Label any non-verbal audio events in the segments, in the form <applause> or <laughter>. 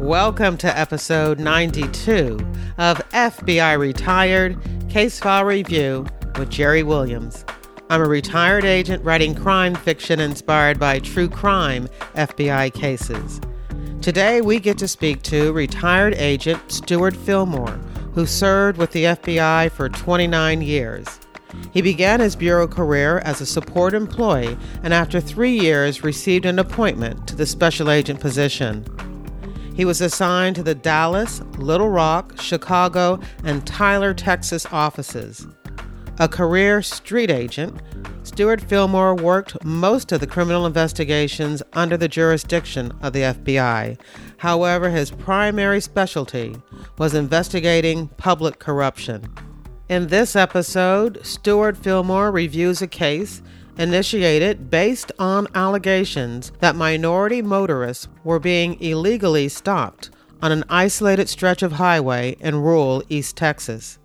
Welcome to episode 92 of FBI Retired Case File Review with Jerry Williams. I'm a retired agent writing crime fiction inspired by true crime FBI cases. Today, we get to speak to retired agent Stewart Fillmore, who served with the FBI for 29 years. He began his bureau career as a support employee and after three years received an appointment to the special agent position. He was assigned to the Dallas, Little Rock, Chicago, and Tyler, Texas offices. A career street agent, Stewart Fillmore worked most of the criminal investigations under the jurisdiction of the FBI. However, his primary specialty was investigating public corruption. In this episode, Stewart Fillmore reviews a case initiated based on allegations that minority motorists were being illegally stopped on an isolated stretch of highway in rural East Texas.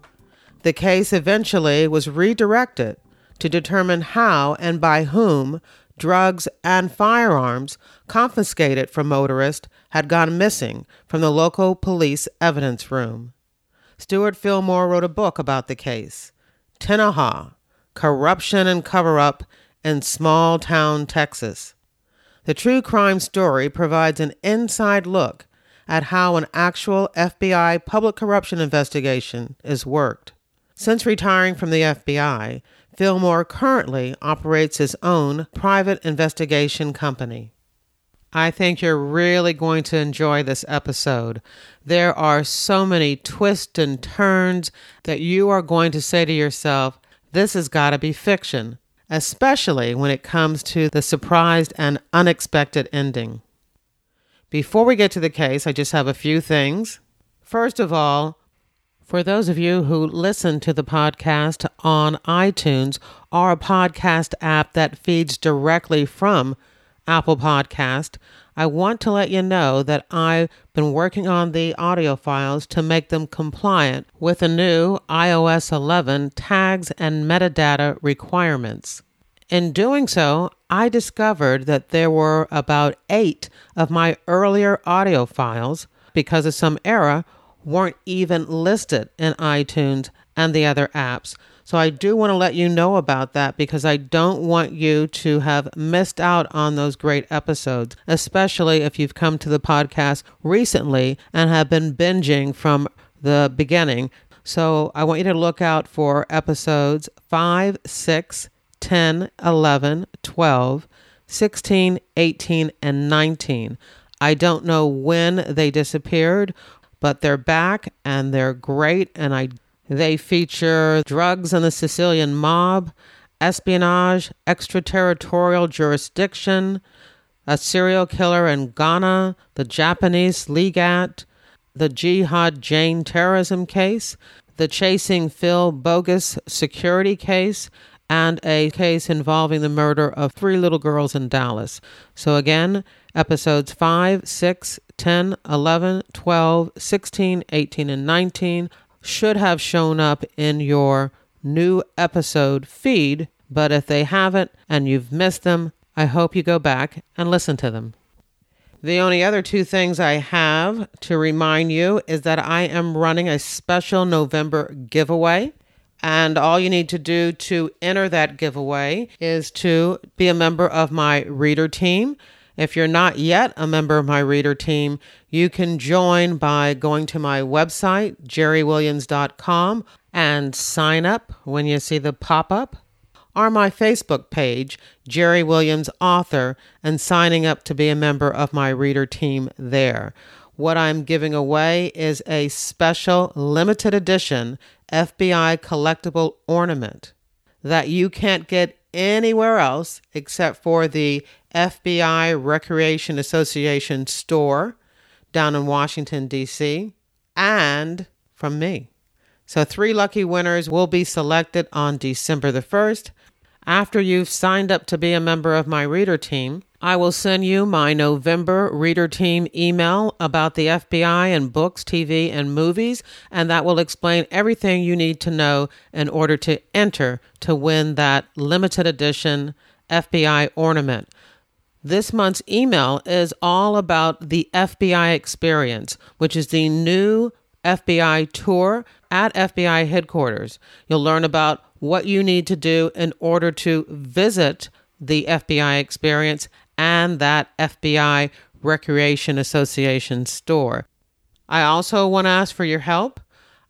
The case eventually was redirected to determine how and by whom drugs and firearms confiscated from motorists had gone missing from the local police evidence room. Stewart Fillmore wrote a book about the case, Tenaha Corruption and Cover Up in Small Town Texas. The true crime story provides an inside look at how an actual FBI public corruption investigation is worked. Since retiring from the FBI, Fillmore currently operates his own private investigation company. I think you're really going to enjoy this episode. There are so many twists and turns that you are going to say to yourself, this has got to be fiction, especially when it comes to the surprised and unexpected ending. Before we get to the case, I just have a few things. First of all, for those of you who listen to the podcast on iTunes or a podcast app that feeds directly from Apple Podcast, I want to let you know that I've been working on the audio files to make them compliant with the new iOS 11 tags and metadata requirements. In doing so, I discovered that there were about eight of my earlier audio files, because of some error, weren't even listed in iTunes and the other apps. So I do want to let you know about that because I don't want you to have missed out on those great episodes, especially if you've come to the podcast recently and have been binging from the beginning. So I want you to look out for episodes 5, 6, 10, 11, 12, 16, 18, and 19. I don't know when they disappeared, but they're back and they're great, and I they feature drugs and the Sicilian mob, espionage, extraterritorial jurisdiction, a serial killer in Ghana, the Japanese Ligat, the Jihad Jane terrorism case, the Chasing Phil bogus security case, and a case involving the murder of three little girls in Dallas. So, again, episodes 5, 6, 10, 11, 12, 16, 18, and 19 should have shown up in your new episode feed, but if they haven't and you've missed them, I hope you go back and listen to them. The only other two things I have to remind you is that I am running a special November giveaway. And all you need to do to enter that giveaway is to be a member of my reader team. If you're not yet a member of my reader team, you can join by going to my website, jerrywilliams.com, and sign up when you see the pop up, or my Facebook page, Jerry Williams Author, and signing up to be a member of my reader team there. What I'm giving away is a special limited edition FBI collectible ornament that you can't get anywhere else except for the FBI Recreation Association store down in Washington, D.C., and from me. So, three lucky winners will be selected on December the 1st. After you've signed up to be a member of my reader team, I will send you my November reader team email about the FBI and books, TV, and movies, and that will explain everything you need to know in order to enter to win that limited edition FBI ornament. This month's email is all about the FBI experience, which is the new FBI tour at FBI headquarters. You'll learn about what you need to do in order to visit the FBI experience and that FBI Recreation Association store. I also want to ask for your help.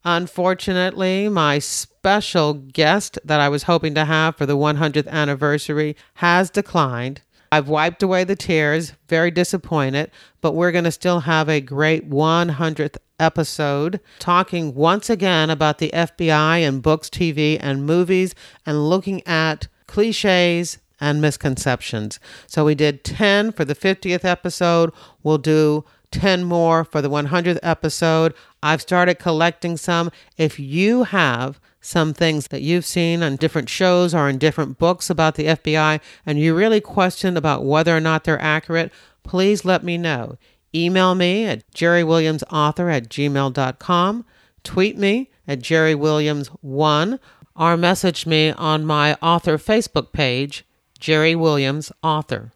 Unfortunately, my special guest that I was hoping to have for the 100th anniversary has declined. I've wiped away the tears, very disappointed, but we're going to still have a great 100th episode talking once again about the FBI and books, TV, and movies, and looking at cliches and misconceptions. So we did 10 for the 50th episode. We'll do 10 more for the 100th episode. I've started collecting some. If you have some things that you've seen on different shows or in different books about the FBI and you really question about whether or not they're accurate, please let me know. Email me at jerrywilliamsauthor at gmail.com, tweet me at jerrywilliams1, or message me on my author Facebook page, Jerry Williams Author.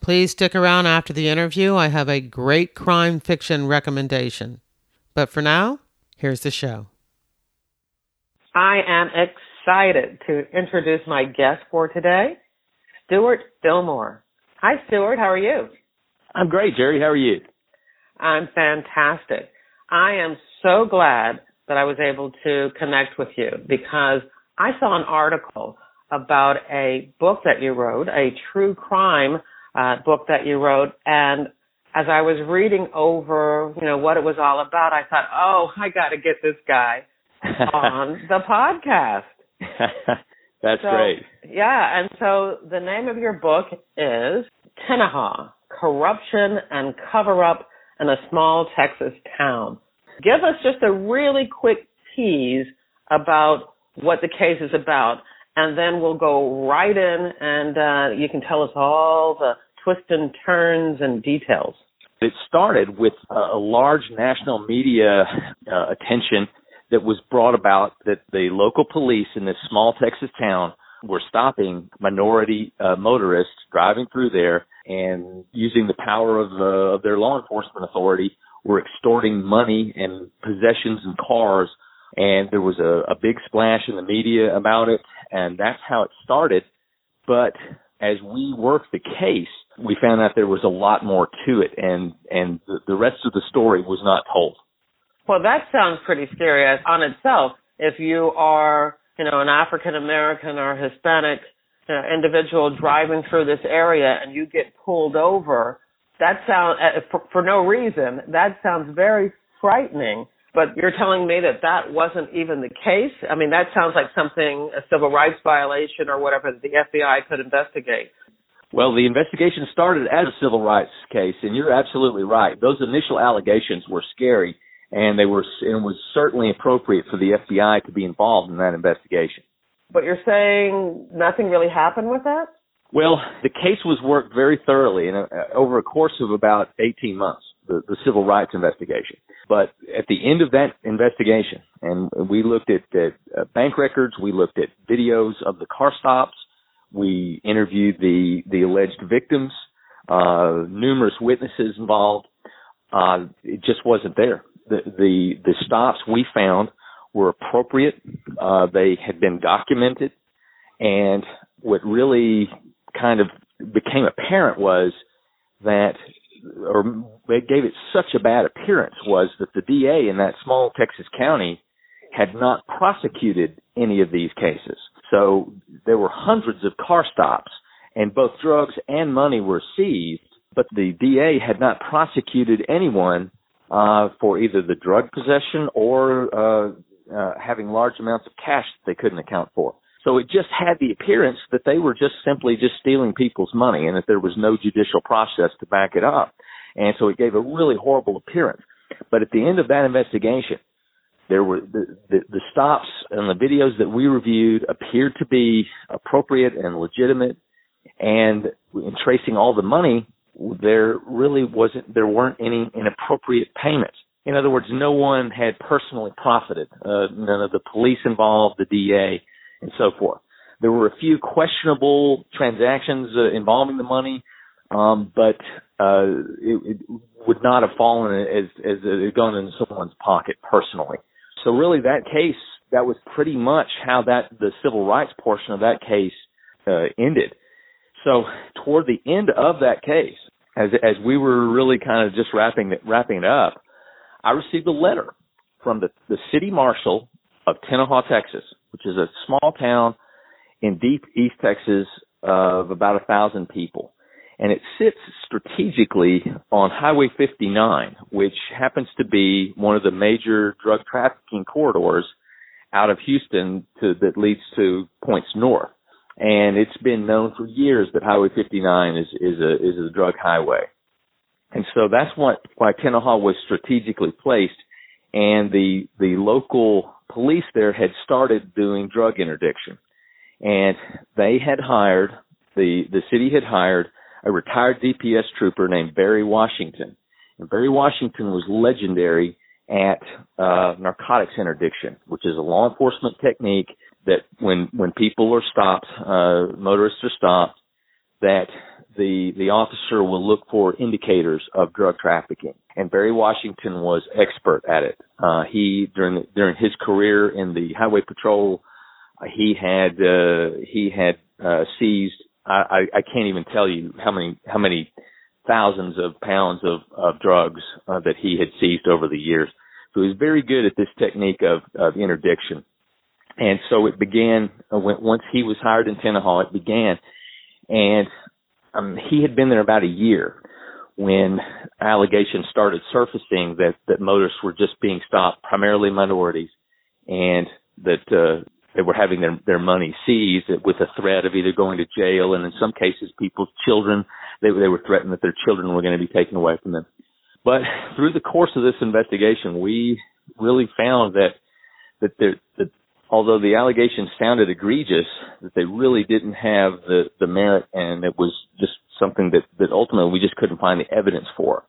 Please stick around after the interview. I have a great crime fiction recommendation. But for now, here's the show. I am excited to introduce my guest for today, Stewart Fillmore. Hi, Stewart. How are you? I'm great, Jerry. How are you? I'm fantastic. I am so glad that I was able to connect with you because I saw an article about a book that you wrote, a true crime uh, book that you wrote, and as I was reading over, you know, what it was all about, I thought, oh, I got to get this guy <laughs> on the podcast. <laughs> That's so, great. Yeah, and so the name of your book is Tenaha, Corruption and Cover Up in a Small Texas Town. Give us just a really quick tease about what the case is about, and then we'll go right in and uh, you can tell us all the twists and turns and details. It started with a large national media uh, attention that was brought about that the local police in this small Texas town were stopping minority uh, motorists driving through there and using the power of, uh, of their law enforcement authority were extorting money and possessions and cars and there was a, a big splash in the media about it and that's how it started but as we worked the case we found out there was a lot more to it and and the, the rest of the story was not told well, that sounds pretty scary on itself. If you are, you know, an African American or Hispanic you know, individual driving through this area and you get pulled over, that sounds uh, for, for no reason. That sounds very frightening. But you're telling me that that wasn't even the case. I mean, that sounds like something a civil rights violation or whatever that the FBI could investigate. Well, the investigation started as a civil rights case, and you're absolutely right. Those initial allegations were scary and they were and it was certainly appropriate for the FBI to be involved in that investigation. But you're saying nothing really happened with that? Well, the case was worked very thoroughly and uh, over a course of about 18 months, the, the civil rights investigation. But at the end of that investigation, and we looked at, at uh, bank records, we looked at videos of the car stops, we interviewed the the alleged victims, uh, numerous witnesses involved. Uh, it just wasn't there the the, the stops we found were appropriate. Uh, they had been documented, and what really kind of became apparent was that, or gave it such a bad appearance was that the DA in that small Texas county had not prosecuted any of these cases. So there were hundreds of car stops, and both drugs and money were seized, but the DA had not prosecuted anyone uh, for either the drug possession or uh, uh, having large amounts of cash that they couldn't account for. So it just had the appearance that they were just simply just stealing people's money and that there was no judicial process to back it up. And so it gave a really horrible appearance. But at the end of that investigation, there were the, the, the stops and the videos that we reviewed appeared to be appropriate and legitimate. And in tracing all the money there really wasn't there weren't any inappropriate payments. In other words, no one had personally profited. Uh, none of the police involved, the DA, and so forth. There were a few questionable transactions uh, involving the money, um, but uh, it, it would not have fallen as as it had gone into someone's pocket personally. So really, that case that was pretty much how that the civil rights portion of that case uh, ended. So toward the end of that case, as as we were really kind of just wrapping it wrapping it up, I received a letter from the the city marshal of Tenaha, Texas, which is a small town in deep East Texas of about a thousand people. And it sits strategically on Highway 59, which happens to be one of the major drug trafficking corridors out of Houston to, that leads to points north. And it's been known for years that Highway 59 is, is a, is a drug highway. And so that's what, why Tenaha was strategically placed. And the, the local police there had started doing drug interdiction. And they had hired the the city had hired a retired DPS trooper named Barry Washington, and Barry Washington was legendary at uh, narcotics interdiction, which is a law enforcement technique that when when people are stopped, uh, motorists are stopped, that the the officer will look for indicators of drug trafficking. And Barry Washington was expert at it. Uh, he during during his career in the highway patrol he had uh, he had uh, seized. I, I can't even tell you how many how many thousands of pounds of of drugs uh, that he had seized over the years. So he was very good at this technique of, of interdiction. And so it began uh, when, once he was hired in Tenaha. It began, and um, he had been there about a year when allegations started surfacing that that motorists were just being stopped, primarily minorities, and that uh, they were having their their money seized with a threat of either going to jail and in some cases people's children they they were threatened that their children were going to be taken away from them. But through the course of this investigation we really found that that there that although the allegations sounded egregious that they really didn't have the the merit and it was just something that that ultimately we just couldn't find the evidence for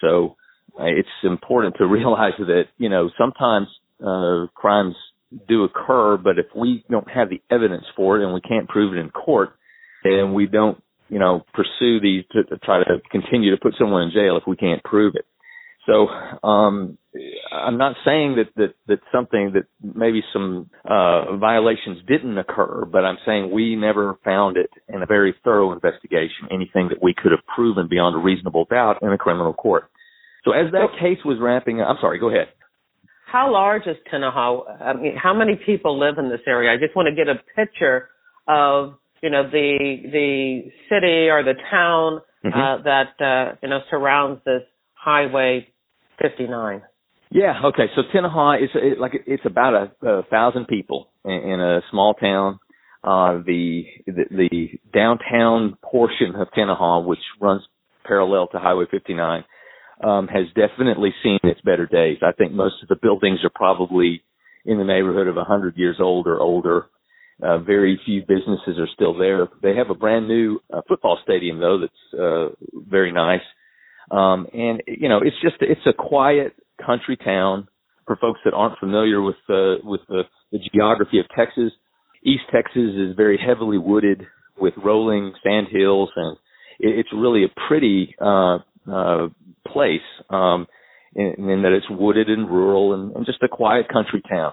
so uh, it's important to <laughs> realize that you know sometimes uh crimes do occur, but if we don't have the evidence for it and we can't prove it in court, then we don't, you know, pursue these to, to try to continue to put someone in jail if we can't prove it. So um, I'm not saying that that that's something that maybe some uh, violations didn't occur, but I'm saying we never found it in a very thorough investigation, anything that we could have proven beyond a reasonable doubt in a criminal court. So as that case was wrapping up, I'm sorry, go ahead. How large is Tenaha? I mean, how many people live in this area? I just want to get a picture of you know the the city or the town mm-hmm. uh, that uh, you know surrounds this Highway 59. Yeah. Okay. So Tenaha is it, like it's about a, a thousand people in, in a small town. Uh, the, the the downtown portion of Tenaha, which runs parallel to Highway 59, um, has definitely seen its better days. I think most of the buildings are probably in the neighborhood of 100 years old or older. Uh, very few businesses are still there. They have a brand new uh, football stadium though that's uh, very nice. Um, and you know, it's just it's a quiet country town for folks that aren't familiar with uh, with the, the geography of Texas. East Texas is very heavily wooded with rolling sand hills, and it, it's really a pretty uh, uh, place um, in, in that it's wooded and rural and, and just a quiet country town.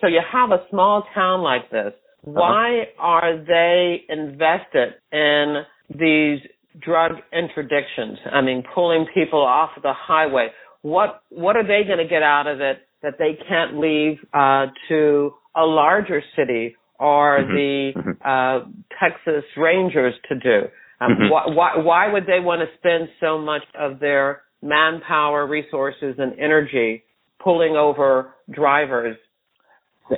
So you have a small town like this. Uh-huh. Why uh-huh. are they invested in these drug interdictions? I mean, pulling people off the highway. What what are they going to get out of it that they can't leave uh, to a larger city or mm-hmm. the mm-hmm. uh, Texas Rangers to do? Um, mm-hmm. why, why, why would they want to spend so much of their manpower, resources, and energy pulling over drivers?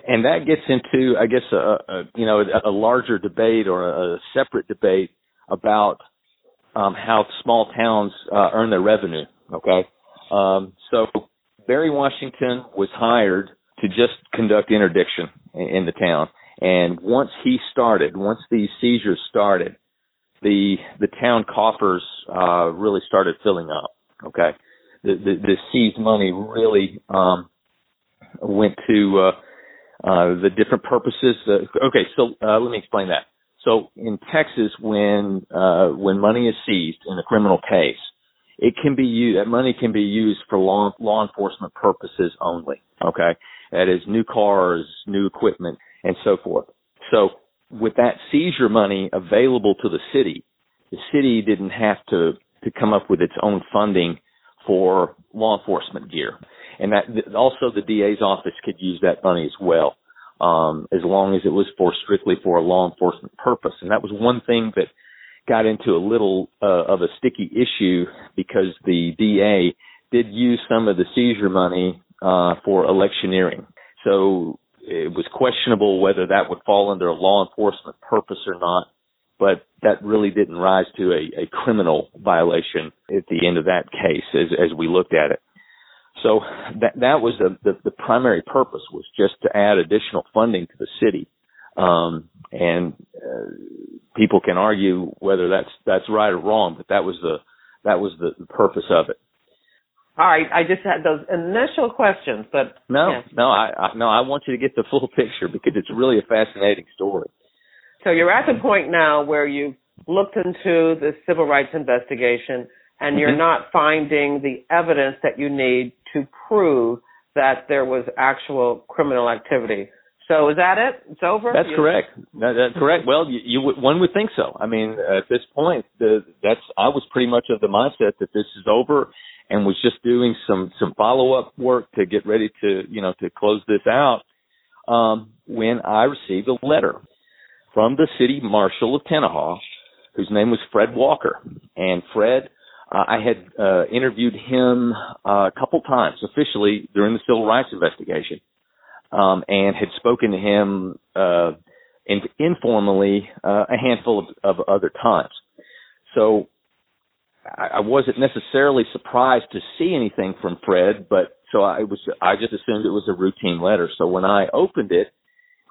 And that gets into, I guess, a, a you know a, a larger debate or a separate debate about um, how small towns uh, earn their revenue. Okay, um, so Barry Washington was hired to just conduct interdiction in, in the town, and once he started, once these seizures started, the the town coffers uh, really started filling up. Okay, the the, the seized money really um, went to uh, uh, the different purposes. Uh, okay, so uh, let me explain that. So in Texas, when uh, when money is seized in a criminal case, it can be used. That money can be used for law law enforcement purposes only. Okay, that is new cars, new equipment, and so forth. So with that seizure money available to the city, the city didn't have to to come up with its own funding for law enforcement gear, and that also the DA's office could use that money as well, um, as long as it was for strictly for a law enforcement purpose. And that was one thing that got into a little uh, of a sticky issue because the DA did use some of the seizure money uh, for electioneering. So it was questionable whether that would fall under a law enforcement purpose or not, but that really didn't rise to a, a criminal violation at the end of that case as, as we looked at it. So that that was the, the, the primary purpose was just to add additional funding to the city, um, and uh, people can argue whether that's that's right or wrong, but that was the that was the, the purpose of it. All right, I just had those initial questions, but no, yeah. no, I, I no, I want you to get the full picture because it's really a fascinating story. So you're at the point now where you've looked into the civil rights investigation and mm-hmm. you're not finding the evidence that you need to prove that there was actual criminal activity. So is that it? It's over. That's you, correct. That, that's correct. Well, you, you would, one would think so. I mean, at this point, the, that's I was pretty much of the mindset that this is over and was just doing some some follow up work to get ready to you know to close this out um, when I received a letter from the city marshal of Tenaha, whose name was Fred Walker, and Fred. Uh, I had uh, interviewed him uh, a couple times officially during the civil rights investigation, um, and had spoken to him uh, in, informally uh, a handful of, of other times. So I, wasn't necessarily surprised to see anything from Fred, but so I was I just assumed it was a routine letter. So when I opened it,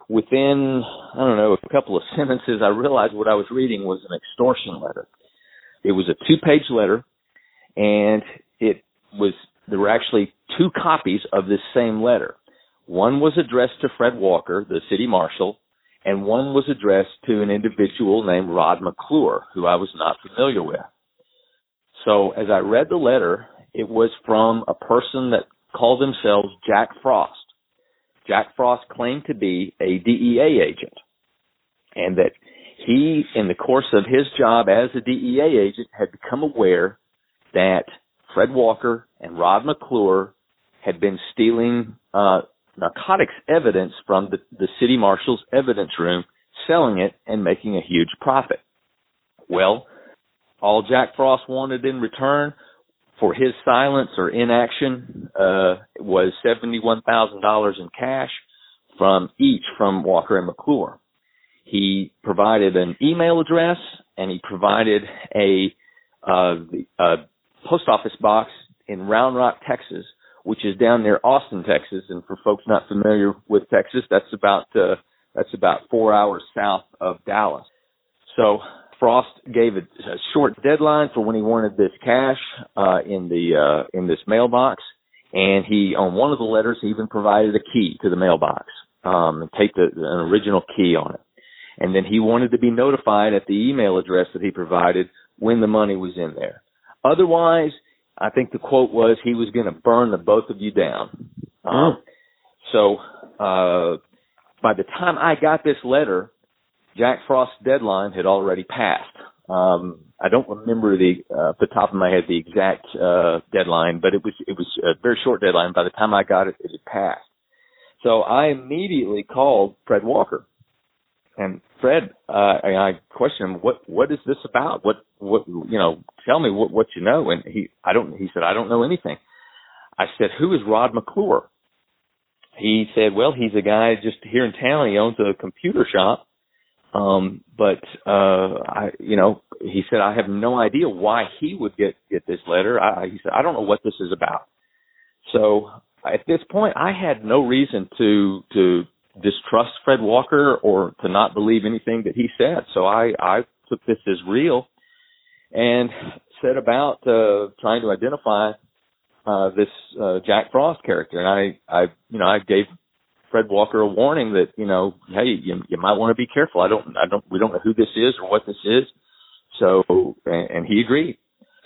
within I don't know a couple of <laughs> sentences, I realized what I was reading was an extortion letter. It was a two-page letter, and it was there were actually two copies of this same letter. One was addressed to Fred Walker, the city marshal, and one was addressed to an individual named Rod McClure, who I was not familiar with. So as I read the letter, it was from a person that called themselves Jack Frost. Jack Frost claimed to be a DEA agent and that he, in the course of his job as a DEA agent, had become aware that Fred Walker and Rod McClure had been stealing uh, narcotics evidence from the, the city marshal's evidence room, selling it and making a huge profit. Well, all Jack Frost wanted in return for his silence or inaction uh, was $71,000 in cash from each from Walker and McClure. He provided an email address and he provided a, uh, a post office box in Round Rock, Texas, which is down near Austin, Texas. And for folks not familiar with Texas, that's about uh, that's about four hours south of Dallas. So Frost gave a, a short deadline for when he wanted this cash uh, in the uh, in this mailbox, and he on one of the letters he even provided a key to the mailbox um, and taped a, an original key on it. And then he wanted to be notified at the email address that he provided when the money was in there. Otherwise, I think the quote was he was going to burn the both of you down. Um, so uh, by the time I got this letter, Jack Frost's deadline had already passed. Um, I don't remember the uh, the top of my head the exact uh, deadline, but it was it was a very short deadline. By the time I got it, it had passed. So I immediately called Fred Walker, and Fred, uh, I, I questioned him, what what is this about? What what you know? Tell me what what you know. And he I don't. He said I don't know anything. I said, who is Rod McClure? He said, well, he's a guy just here in town. He owns a computer shop um, but uh, I, you know, he said I have no idea why he would get get this letter. I, he said I don't know what this is about. So at this point, I had no reason to to distrust Fred Walker or to not believe anything that he said. So I I took this as real and set about uh, trying to identify uh, this uh, Jack Frost character. And I I you know I gave Fred Walker a warning that you know, hey, you, you might want to be careful. I don't, I don't, we don't know who this is or what this is. So, and, and he agreed.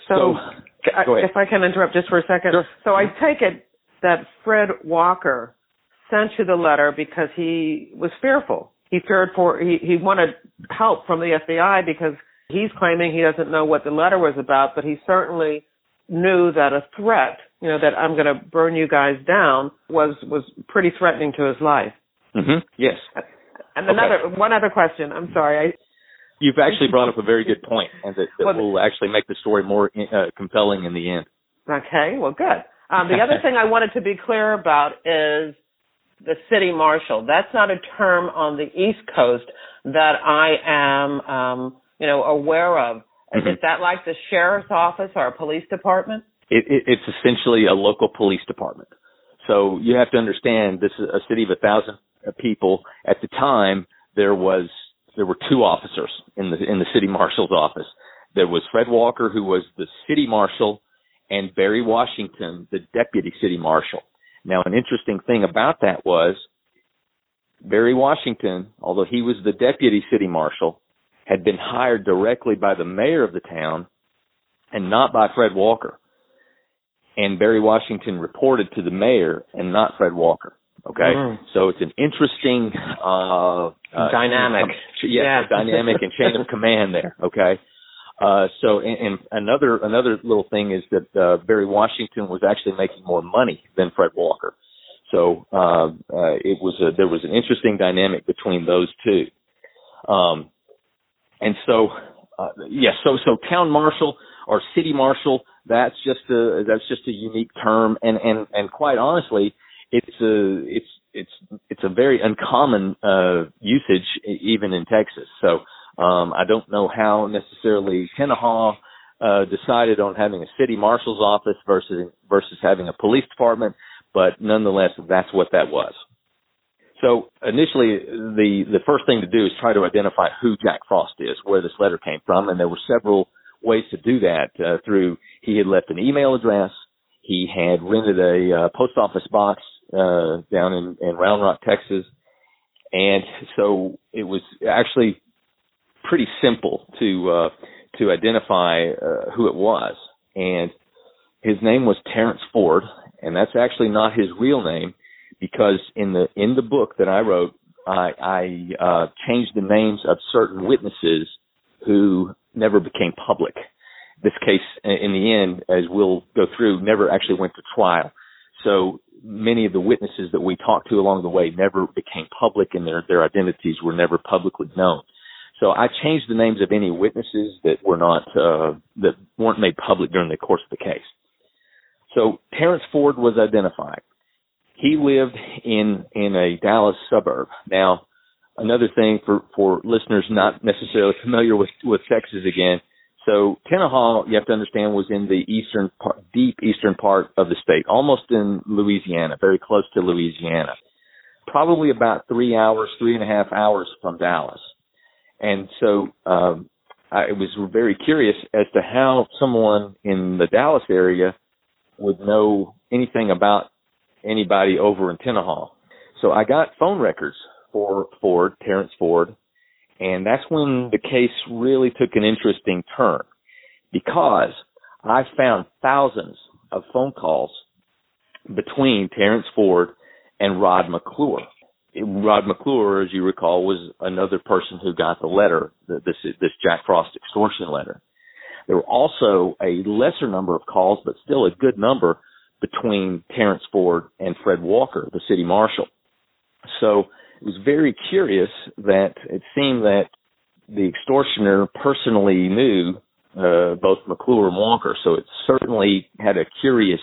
So, so if I can interrupt just for a second. Sure. So I take it that Fred Walker sent you the letter because he was fearful. He feared for he he wanted help from the FBI because he's claiming he doesn't know what the letter was about, but he certainly knew that a threat, you know, that I'm going to burn you guys down was was pretty threatening to his life. Mm-hmm. Yes. And another okay. one other question. I'm sorry. I, You've actually brought up a very good point, and that, that well, will actually make the story more uh, compelling in the end. Okay. Well, good. Um, the other <laughs> thing I wanted to be clear about is the city marshal. That's not a term on the East Coast that I am, um, you know, aware of. Mm-hmm. Is that like the sheriff's office or a police department? It, it, it's essentially a local police department. So you have to understand this is a city of a thousand people. At the time, there was there were two officers in the in the city marshal's office. There was Fred Walker, who was the city marshal, and Barry Washington, the deputy city marshal. Now, an interesting thing about that was Barry Washington, although he was the deputy city marshal, had been hired directly by the mayor of the town and not by Fred Walker. And Barry Washington reported to the mayor and not Fred Walker. Okay, mm. so it's an interesting uh, uh dynamic, yeah, dynamic and chain of command there. Okay, uh, so, and, and, another another little thing is that uh, Barry Washington was actually making more money than Fred Walker. So uh, uh, it was a, there was an interesting dynamic between those two. Um, and so, uh, yes, yeah, so so town marshal or city marshal, that's just a that's just a unique term, and and and quite honestly, it's a it's it's it's a very uncommon uh, usage even in Texas. So um, I don't know how necessarily Tenaha uh, decided on having a city marshal's office versus versus having a police department, but nonetheless, that's what that was. So initially, the the first thing to do is try to identify who Jack Frost is, where this letter came from, and there were several ways to do that. Uh, through he had left an email address, he had rented a uh, post office box uh, down in, in Round Rock, Texas, and so it was actually pretty simple to uh, to identify uh, who it was, and his name was Terrence Ford, and that's actually not his real name because in the in the book that I wrote, I, I uh, changed the names of certain witnesses who never became public. This case, in the end, as we'll go through, never actually went to trial. So many of the witnesses that we talked to along the way never became public, and their their identities were never publicly known. So I changed the names of any witnesses that were not uh, that weren't made public during the course of the case. So Terrence Ford was identified. He lived in in a Dallas suburb. Now, another thing for for listeners not necessarily familiar with with Texas again. So Tenaha, you have to understand, was in the eastern part, deep eastern part of the state, almost in Louisiana, very close to Louisiana. Probably about three hours, three and a half hours from Dallas. And so um, I was very curious as to how someone in the Dallas area would know anything about anybody over in Tenaha. So I got phone records for Ford, Terrence Ford, and that's when the case really took an interesting turn because I found thousands of phone calls between Terrence Ford and Rod McClure. Rod McClure, as you recall, was another person who got the letter, this this Jack Frost extortion letter. There were also a lesser number of calls, but still a good number between Terrence Ford and Fred Walker, the city marshal. So it was very curious that it seemed that the extortioner personally knew uh, both McClure and Walker. So it certainly had a curious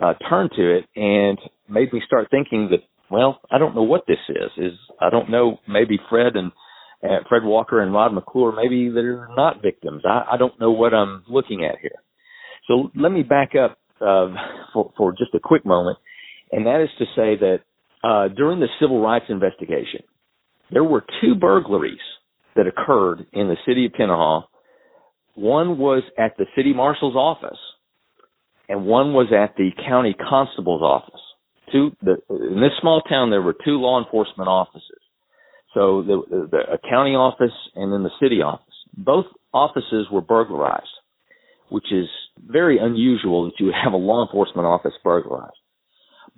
uh, turn to it and made me start thinking that well, I don't know what this is. Is I don't know. Maybe Fred and uh, Fred Walker and Rod McClure, maybe they're not victims. I, I don't know what I'm looking at here. So let me back up uh, for, for just a quick moment, and that is to say that uh, during the civil rights investigation, there were two burglaries that occurred in the city of Tenaha. One was at the city marshal's office, and one was at the county constable's office. Two. The, in this small town, there were two law enforcement offices. So the, the, the county office and then the city office. Both offices were burglarized, which is very unusual that you <laughs> have a law enforcement office burglarized.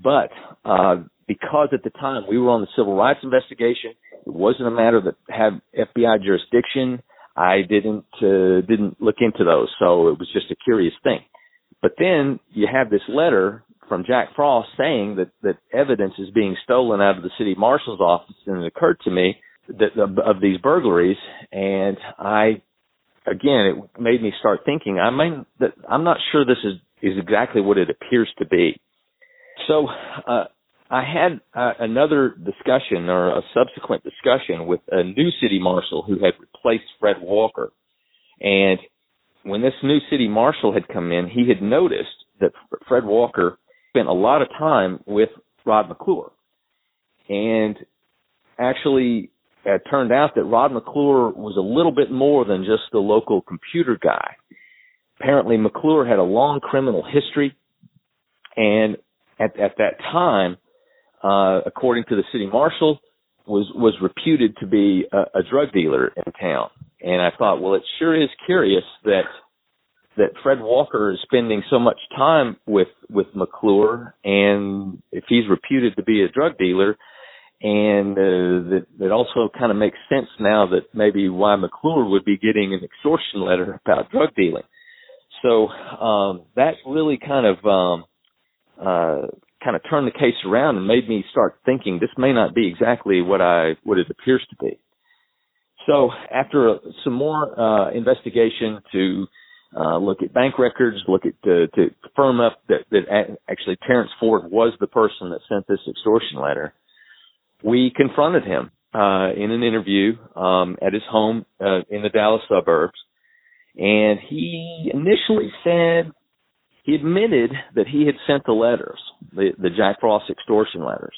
But uh, because at the time we were on the civil rights investigation, it wasn't a matter that had FBI jurisdiction. I didn't uh, didn't look into those, so it was just a curious thing. But then you have this letter from Jack Frost saying that that evidence is being stolen out of the city marshal's office, and it occurred to me that of, of these burglaries, and I again it made me start thinking. I mean that I'm not sure this is is exactly what it appears to be. So uh, I had uh, another discussion or a subsequent discussion with a new city marshal who had replaced Fred Walker. And when this new city marshal had come in, he had noticed that Fred Walker spent a lot of time with Rod McClure. And actually, it turned out that Rod McClure was a little bit more than just the local computer guy. Apparently, McClure had a long criminal history, and at, at that time, uh, according to the city marshal, was was reputed to be a, a drug dealer in town. And I thought, well, it sure is curious that that Fred Walker is spending so much time with with McClure, and if he's reputed to be a drug dealer, and uh, that that also kind of makes sense now that maybe why McClure would be getting an extortion letter about drug dealing. So um, that really kind of um, uh, kind of turned the case around and made me start thinking this may not be exactly what I what it appears to be. So after some more uh, investigation to uh, look at bank records, look at to, to firm up that, that actually Terrence Ford was the person that sent this extortion letter, we confronted him uh, in an interview um, at his home uh, in the Dallas suburbs, and he initially said he admitted that he had sent the letters, the, the Jack Frost extortion letters.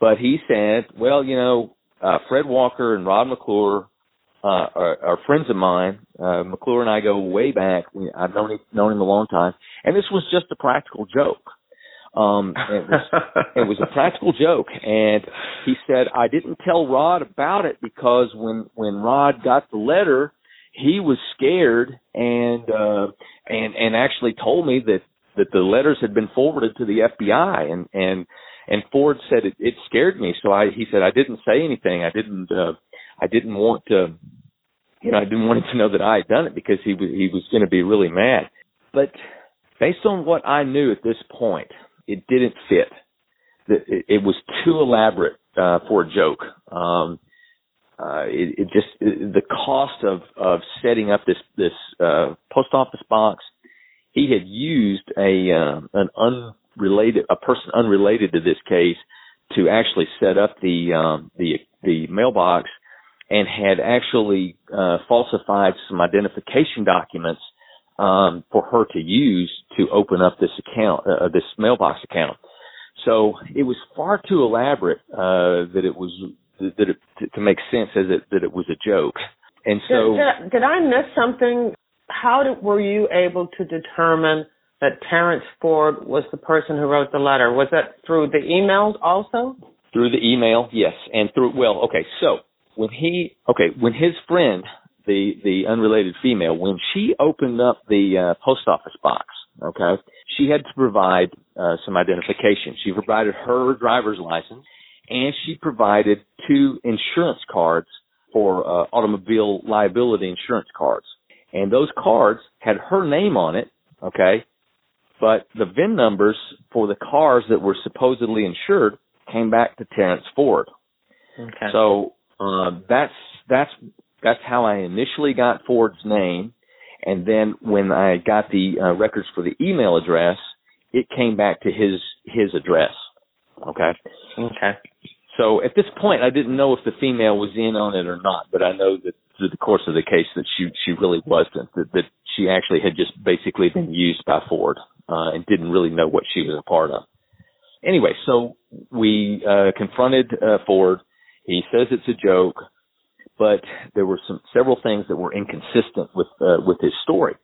But he said, well, you know, uh, Fred Walker and Rod McClure uh, are, are friends of mine. Uh, McClure and I go way back. We, I've known him, known him a long time. And this was just a practical joke. Um, it was, <laughs> it was a practical joke. And he said, I didn't tell Rod about it because when, when Rod got the letter, he was scared and uh and and actually told me that that the letters had been forwarded to the FBI and and and Ford said it, it scared me so I he said I didn't say anything I didn't uh I didn't want to you know I didn't want him to know that I had done it because he was he was going to be really mad but based on what I knew at this point it didn't fit it, it was too elaborate uh for a joke um uh, it, it just it, the cost of of setting up this this uh, post office box. He had used a uh, an unrelated a person unrelated to this case to actually set up the um, the the mailbox and had actually uh, falsified some identification documents um, for her to use to open up this account uh, this mailbox account. So it was far too elaborate uh, that it was that it, to, to make sense as it that it was a joke. And so, did, did, did I miss something? How did, were you able to determine that Terrence Ford was the person who wrote the letter? Was that through the emails also? Through the email, yes, and through well, okay. So when he, okay, when his friend, the the unrelated female, when she opened up the uh, post office box, okay, she had to provide uh, some identification. She provided her driver's license and she provided two insurance cards for uh, automobile liability insurance cards. And those cards had her name on it, okay? But the VIN numbers for the cars that were supposedly insured came back to Terrence Ford. Okay. So uh, that's that's that's how I initially got Ford's name, and then when I got the uh, records for the email address, it came back to his his address. Okay. Okay. So at this point, I didn't know if the female was in on it or not, but I know that through the course of the case that she she really wasn't. That, that she actually had just basically been used by Ford uh, and didn't really know what she was a part of. Anyway, so we uh, confronted uh, Ford. He says it's a joke, but there were some several things that were inconsistent with uh, with his story,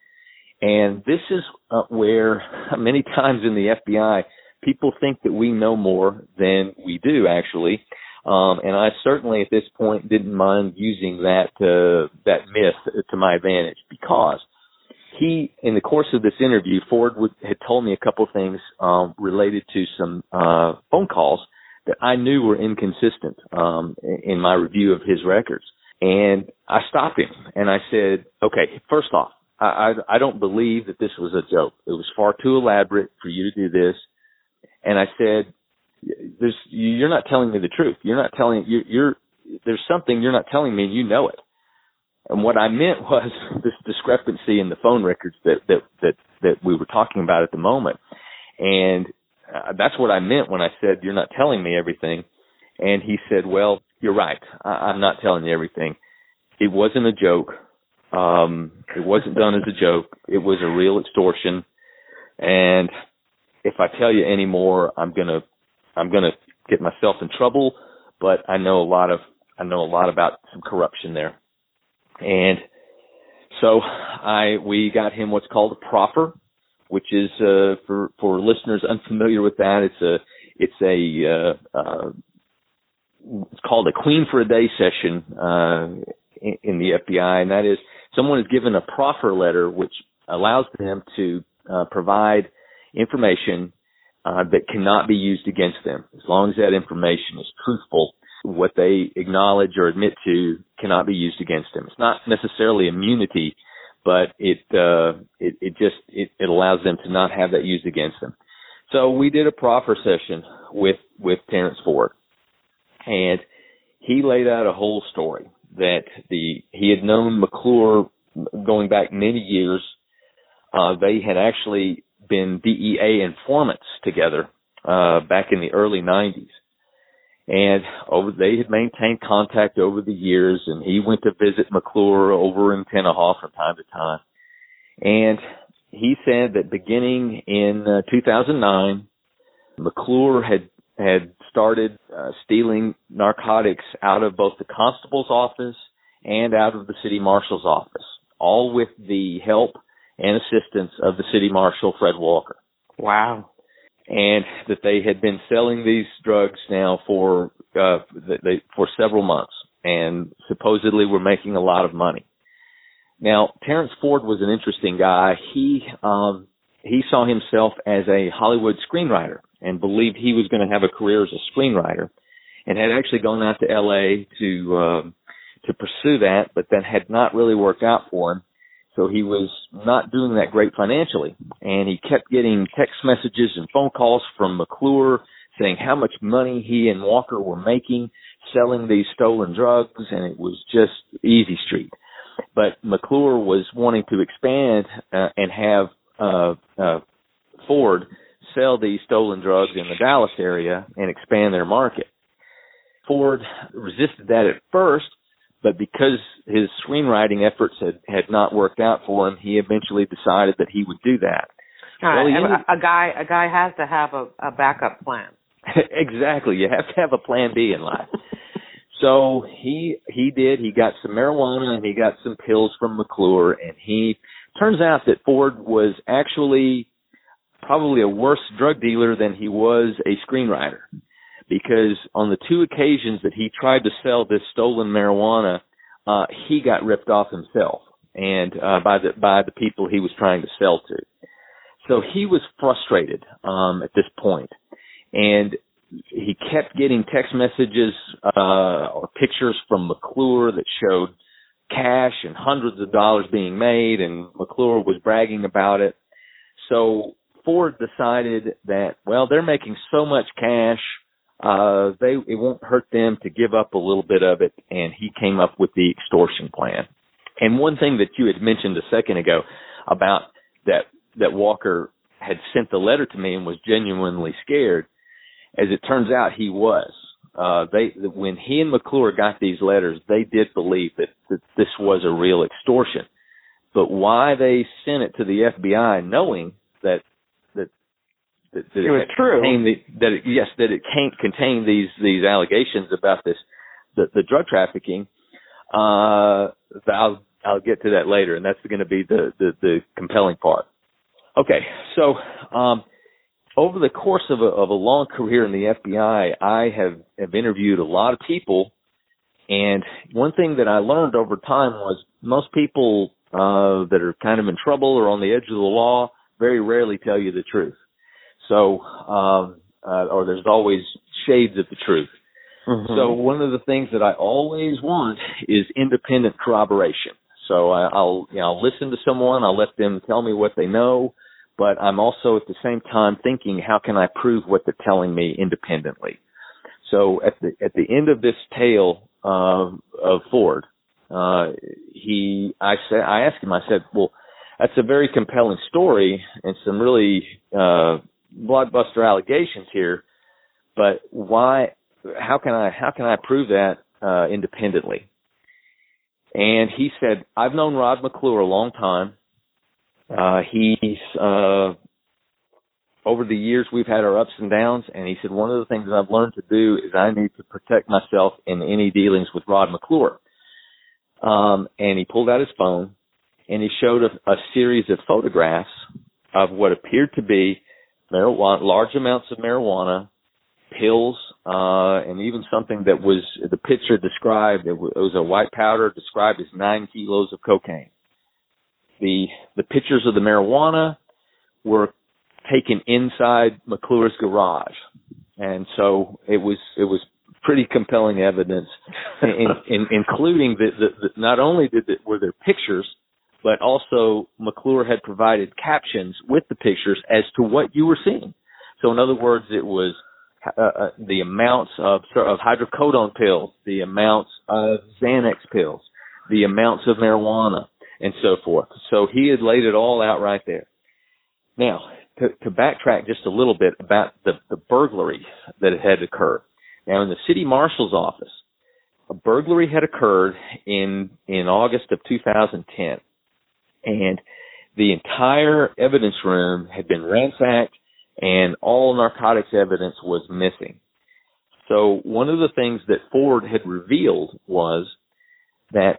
and this is uh, where <laughs> many times in the FBI people think that we know more than we do actually. Um, and I certainly at this point didn't mind using that, uh, that myth to my advantage because he, in the course of this interview, Ford would, had told me a couple of things, um, related to some, uh, phone calls that I knew were inconsistent, um, in my review of his records. And I stopped him and I said, okay, first off, I, I, don't believe that this was a joke. It was far too elaborate for you to do this. And I said, there's, you're not telling me the truth. You're not telling, you're, you're, there's something you're not telling me and you know it. And what I meant <laughs> was this discrepancy in the phone records that, that, that, that we were talking about at the moment. And uh, that's what I meant when I said, you're not telling me everything. And he said, well, you're right. I, I'm not telling you everything. It wasn't a joke. Um, it wasn't done as a joke. It was a real extortion. And if I tell you any more, I'm gonna, I'm gonna get myself in trouble. But I know a lot of, I know a lot about some corruption there. And so I, we got him what's called a proffer, which is, uh, for, for listeners unfamiliar with that, it's a, it's a, uh, uh, it's called a Queen for a Day session, uh, in, in the FBI, and that is someone is given a proffer letter which allows them to uh, provide information uh, that cannot be used against them. As long as that information is truthful, what they acknowledge or admit to cannot be used against them. It's not necessarily immunity, but it uh, it, it just it, it allows them to not have that used against them. So we did a proffer session with with Terrence Ford, and he laid out a whole story that the he had known McClure going back many years. Uh, they had actually been DEA informants together uh, back in the early 90s. And over, they had maintained contact over the years, and he went to visit McClure over in Tenaha from time to time. And he said that beginning in uh, 2009, McClure had had started uh, stealing narcotics out of both the constable's office and out of the city marshal's office, all with the help and assistance of the city marshal, Fred Walker. Wow. And that they had been selling these drugs now for, uh, they, for several months and supposedly were making a lot of money. Now, Terrence Ford was an interesting guy. He, um, he saw himself as a Hollywood screenwriter and believed he was going to have a career as a screenwriter and had actually gone out to LA to uh, to pursue that, but that had not really worked out for him. So he was not doing that great financially, and he kept getting text messages and phone calls from McClure saying how much money he and Walker were making selling these stolen drugs, and it was just easy street. But McClure was wanting to expand uh, and have uh, uh, Ford sell these stolen drugs in the Dallas area and expand their market. Ford resisted that at first, but because his screenwriting efforts had, had not worked out for him, he eventually decided that he would do that. well, a, a guy a guy has to have a, a backup plan. <laughs> exactly, you have to have a plan B in life. <laughs> so he he did. He got some marijuana and he got some pills from McClure, and he turns out that Ford was actually probably a worse drug dealer than he was a screenwriter because on the two occasions that he tried to sell this stolen marijuana, uh, he got ripped off himself and uh, by the by the people he was trying to sell to. So he was frustrated um, at this point, and he kept getting text messages uh, or pictures from McClure that showed cash and hundreds of dollars being made, and McClure was bragging about it. So Ford decided that well, they're making so much cash, uh, they it won't hurt them to give up a little bit of it, and he came up with the extortion plan. And one thing that you had mentioned a second ago about that that Walker had sent the letter to me and was genuinely scared. As it turns out, he was. Uh, they when he and McClure got these letters, they did believe that, that this was a real extortion. But why they sent it to the FBI, knowing that that, that it, it was true. The, that it, yes, that it can't contain these these allegations about this the, the drug trafficking. Uh, I'll I'll get to that later, and that's going to be the, the the compelling part. Okay, so um, over the course of a, of a long career in the FBI, I have, have interviewed a lot of people. And one thing that I learned over time was most people uh, that are kind of in trouble or on the edge of the law very rarely tell you the truth. So, um, uh, or there's always shades of the truth. Mm-hmm. So one of the things that I always want is independent corroboration. So I, I'll, you know, I'll listen to someone, I'll let them tell me what they know, but I'm also at the same time thinking, how can I prove what they're telling me independently? So at the at the end of this tale uh, of Ford, uh, he, I said, I asked him, I said, well, that's a very compelling story and some really uh, blockbuster allegations here, but why? How can I how can I prove that uh, independently? And he said, I've known Rod McClure a long time. Uh, he's, uh, over the years we've had our ups and downs and he said one of the things I've learned to do is I need to protect myself in any dealings with Rod McClure. Um, and he pulled out his phone and he showed a, a series of photographs of what appeared to be marijuana, large amounts of marijuana, pills, uh, and even something that was the picture described. It it was a white powder described as nine kilos of cocaine. The the pictures of the marijuana were taken inside McClure's garage, and so it was it was pretty compelling evidence, in, in, including that the, the, not only did the, were there pictures, but also McClure had provided captions with the pictures as to what you were seeing. So in other words, it was uh, uh, the amounts of of hydrocodone pills, the amounts of Xanax pills, the amounts of marijuana, and so forth. So he had laid it all out right there. Now, to, to backtrack just a little bit about the, the burglary that had occurred. Now, in the city marshal's office, a burglary had occurred in in August of 2010, and the entire evidence room had been ransacked and all narcotics evidence was missing. So one of the things that Ford had revealed was that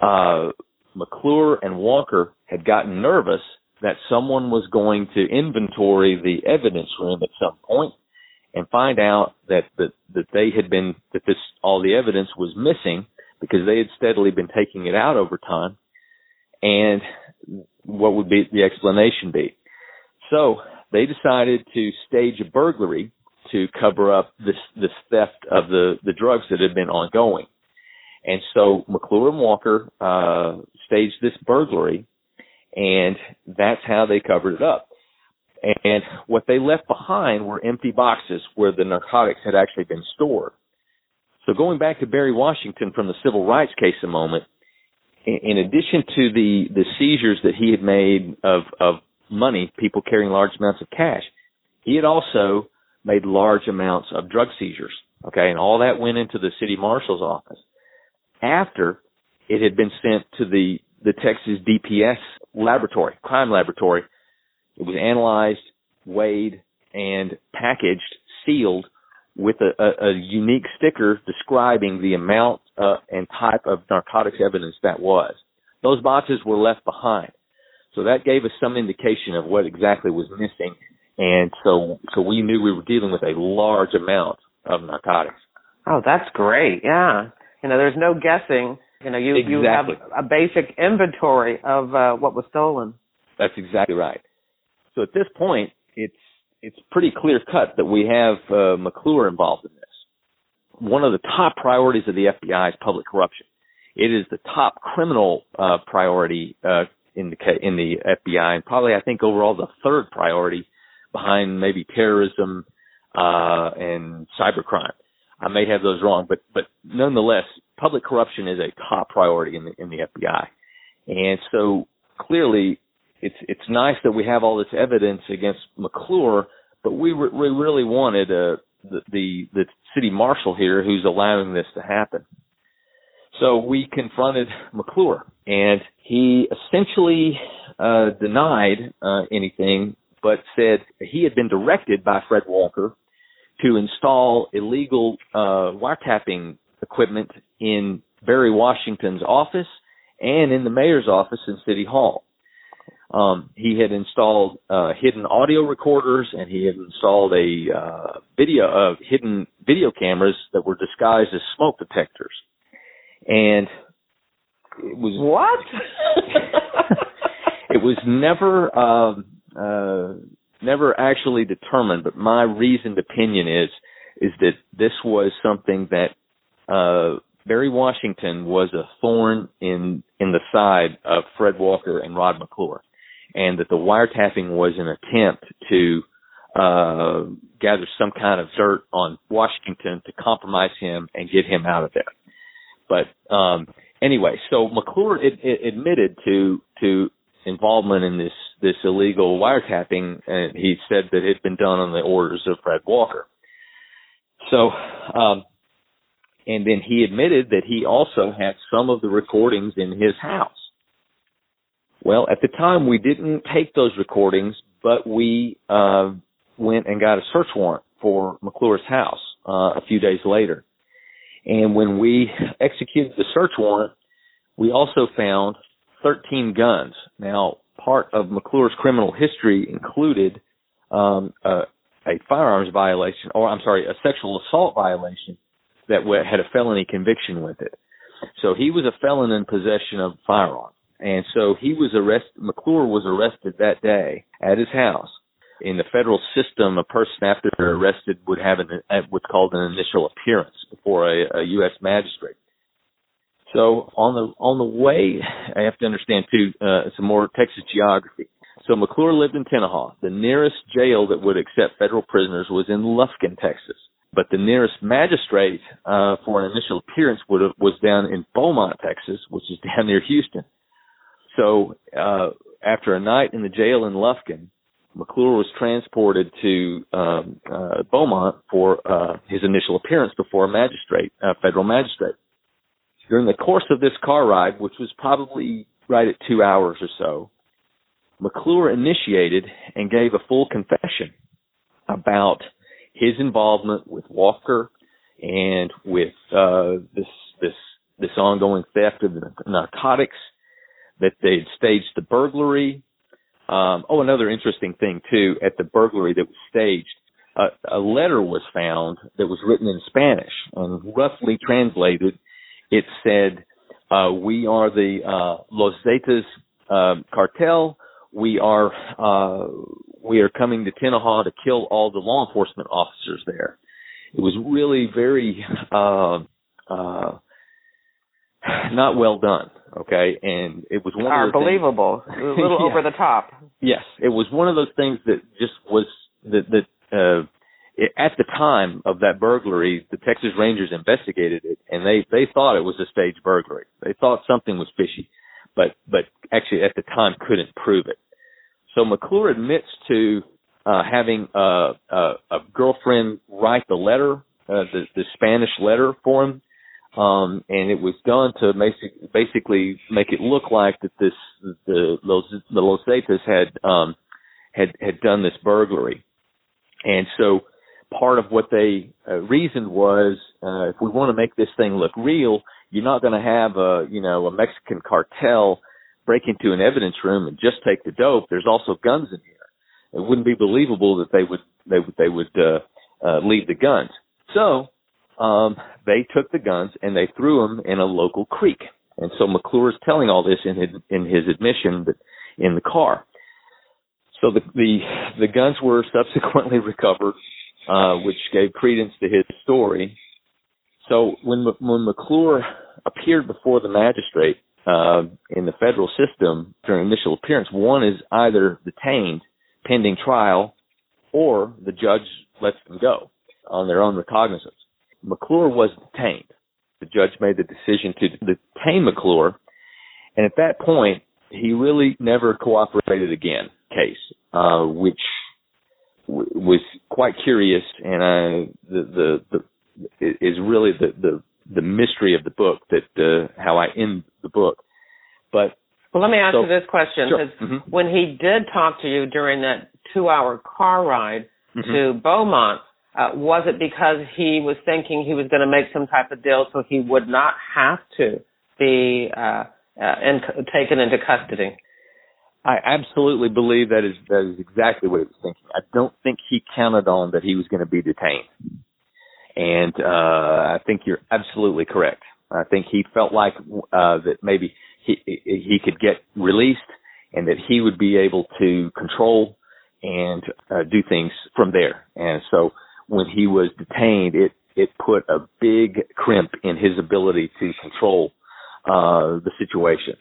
uh, McClure and Walker had gotten nervous that someone was going to inventory the evidence room at some point and find out that that, that they had been that this all the evidence was missing because they had steadily been taking it out over time. And what would be the explanation be? So they decided to stage a burglary to cover up this this theft of the the drugs that had been ongoing. And so McClure and Walker uh, staged this burglary, and that's how they covered it up. And what they left behind were empty boxes where the narcotics had actually been stored. So going back to Barry Washington from the civil rights case a moment, in addition to the, the seizures that he had made of, of money, people carrying large amounts of cash. He had also made large amounts of drug seizures. Okay. And all that went into the city marshal's office after it had been sent to the, the Texas DPS laboratory, crime laboratory. It was analyzed, weighed, and packaged, sealed with a, a, a unique sticker describing the amount uh, and type of narcotics evidence that was. Those boxes were left behind. So that gave us some indication of what exactly was missing. And so, so we knew we were dealing with a large amount of narcotics. Oh, that's great. Yeah. You know, there's no guessing. You know, you, exactly. you have a basic inventory of uh, what was stolen. That's exactly right. So at this point, it's, it's pretty clear cut that we have uh, McClure involved in this. One of the top priorities of the FBI is public corruption. It is the top criminal uh, priority uh, in the in the FBI, and probably I think overall the third priority behind maybe terrorism uh, and cybercrime. I may have those wrong, but but nonetheless, public corruption is a top priority in the in the FBI, and so clearly, it's it's nice that we have all this evidence against McClure, but we re- we really wanted uh, the, the the city marshal here who's allowing this to happen. So we confronted McClure, and he essentially uh, denied uh, anything, but said he had been directed by Fred Walker to install illegal uh, wiretapping equipment in Barry Washington's office and in the mayor's office in City Hall. Um, he had installed uh, hidden audio recorders and he had installed a uh, video of uh, hidden video cameras that were disguised as smoke detectors. And it was what? <laughs> it was never um, uh, never actually determined, but my reasoned opinion is is that this was something that uh, Barry Washington was a thorn in in the side of Fred Walker and Rod McClure and that the wiretapping was an attempt to uh, gather some kind of dirt on Washington to compromise him and get him out of there. But um, anyway, so McClure it, it admitted to to involvement in this this illegal wiretapping, and he said that it had been done on the orders of Fred Walker. So, um, and then he admitted that he also had some of the recordings in his house. Well, at the time we didn't take those recordings, but we uh, went and got a search warrant for McClure's house uh, a few days later. And when we executed the search warrant, we also found 13 guns. Now, part of McClure's criminal history included um, a, a firearms violation, or I'm sorry, a sexual assault violation that had a felony conviction with it. So he was a felon in possession of firearms. And so he was arrested, McClure was arrested that day at his house. In the federal system, a person after they're arrested would have an, what's called an initial appearance before a, a U.S. magistrate. So on the on the way, I have to understand too uh, some more Texas geography. So McClure lived in Tenaha. The nearest jail that would accept federal prisoners was in Lufkin, Texas. But the nearest magistrate uh, for an initial appearance would have, was down in Beaumont, Texas, which is down near Houston. So uh, after a night in the jail in Lufkin, McClure was transported to um, uh, Beaumont for uh, his initial appearance before a magistrate, a federal magistrate. During the course of this car ride, which was probably right at two hours or so, McClure initiated and gave a full confession about his involvement with Walker and with uh, this this this ongoing theft of narcotics that they'd staged the burglary. Um, oh, another interesting thing too, at the burglary that was staged, uh, a letter was found that was written in Spanish and roughly translated, it said, uh, we are the, uh, Los Zetas, uh, cartel. We are, uh, we are coming to Tenaha to kill all the law enforcement officers there. It was really very, <laughs> uh, uh, <sighs> not well done. Okay, and it was one of those believable, things, <laughs> a little yeah. over the top. Yes, it was one of those things that just was that that uh, it, at the time of that burglary, the Texas Rangers investigated it, and they they thought it was a staged burglary. They thought something was fishy, but but actually at the time couldn't prove it. So McClure admits to uh, having a, a, a girlfriend write the letter, uh, the, the Spanish letter for him um, and it was done to basic, basically make it look like that this the Los the Los Zetas had um, had had done this burglary, and so part of what they uh, reasoned was uh, if we want to make this thing look real, you're not going to have a you know a Mexican cartel break into an evidence room and just take the dope. There's also guns in here. It wouldn't be believable that they would they would they would uh, uh, leave the guns. So um, they took the guns and they threw them in a local creek. And so McClure is telling all this in his, in his admission that in the car. So the, the, the guns were subsequently <laughs> recovered, uh, which gave credence to his story. So when, when McClure appeared before the magistrate, uh, in the federal system during initial appearance, one is either detained pending trial or the judge lets them go on their own recognizance. McClure was detained. The judge made the decision to detain McClure, and at that point, he really never cooperated again. Case, uh, which w- was quite curious, and uh, the, the the is really the the the mystery of the book that uh, how I end the book. But well, let me ask so, you this question: sure. mm-hmm. when he did talk to you during that two-hour car ride mm-hmm. to Beaumont, uh, was it because he was thinking he was going to make some type of deal so he would not have to be uh, uh, in, taken into custody? I absolutely believe that is that is exactly what he was thinking. I don't think he counted on that he was going to be detained, and uh, I think you're absolutely correct. I think he felt like uh, that maybe he he could get released and that he would be able to control and uh, do things from there. And so when he was detained, it it put a big crimp in his ability to control uh, the situation.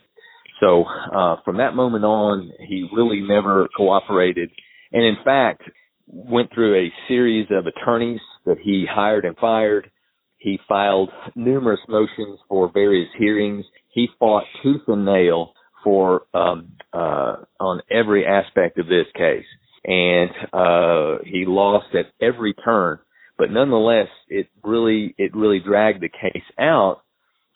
So uh, from that moment on, he really never cooperated, and in fact went through a series of attorneys that he hired and fired. He filed numerous motions for various hearings. He fought tooth and nail for um, uh, on every aspect of this case, and uh, he lost at every turn. But nonetheless, it really it really dragged the case out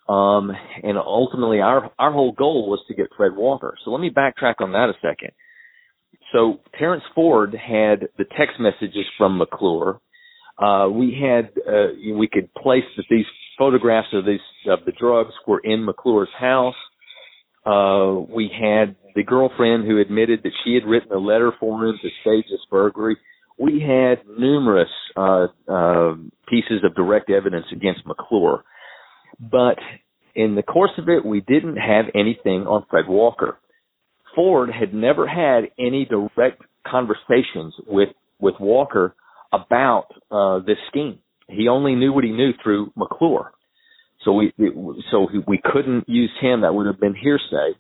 um, and ultimately, our our whole goal was to get Fred Walker. So let me backtrack on that a second. So Terrence Ford had the text messages from McClure. Uh, we had uh, we could place that these photographs of these of the drugs were in McClure's house. Uh, we had the girlfriend who admitted that she had written a letter for him to stage this burglary. We had numerous uh, uh, pieces of direct evidence against McClure. But in the course of it, we didn't have anything on Fred Walker. Ford had never had any direct conversations with with Walker about uh, this scheme. He only knew what he knew through McClure. So we so we couldn't use him. That would have been hearsay.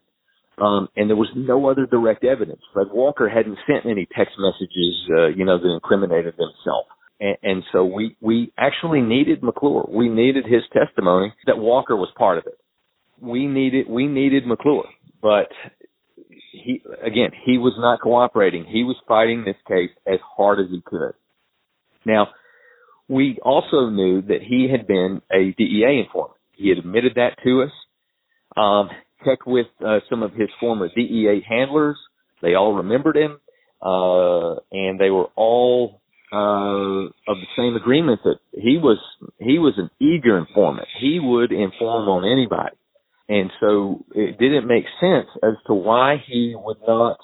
Um, and there was no other direct evidence. Fred Walker hadn't sent any text messages, uh, you know, that incriminated himself. And, and so we, we actually needed McClure. We needed his testimony that Walker was part of it. We needed, we needed McClure, but he, again, he was not cooperating. He was fighting this case as hard as he could. Now, we also knew that he had been a DEA informant. He had admitted that to us. Um, checked with uh, some of his former DEA handlers. They all remembered him, uh, and they were all uh, of the same agreement that he was he was an eager informant. He would inform on anybody, and so it didn't make sense as to why he would not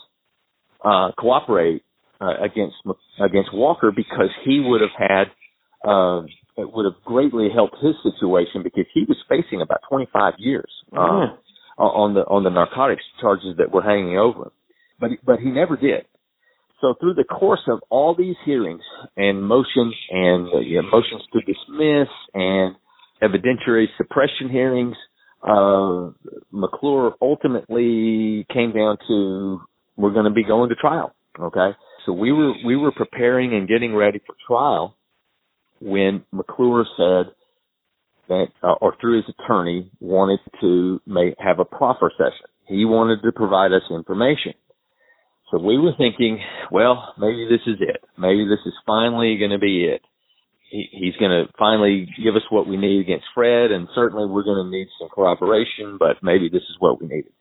uh, cooperate uh, against against Walker because he would have had uh, it would have greatly helped his situation because he was facing about 25 years uh, mm. on the on the narcotics charges that were hanging over him, but but he never did. So through the course of all these hearings and motions and uh, motions to dismiss and evidentiary suppression hearings, uh, McClure ultimately came down to we're going to be going to trial. Okay, so we were we were preparing and getting ready for trial when McClure said that, uh, or through his attorney, wanted to have a proffer session. He wanted to provide us information. So we were thinking, well, maybe this is it. Maybe this is finally going to be it. He, he's going to finally give us what we need against Fred, and certainly we're going to need some cooperation, but maybe this is what we needed.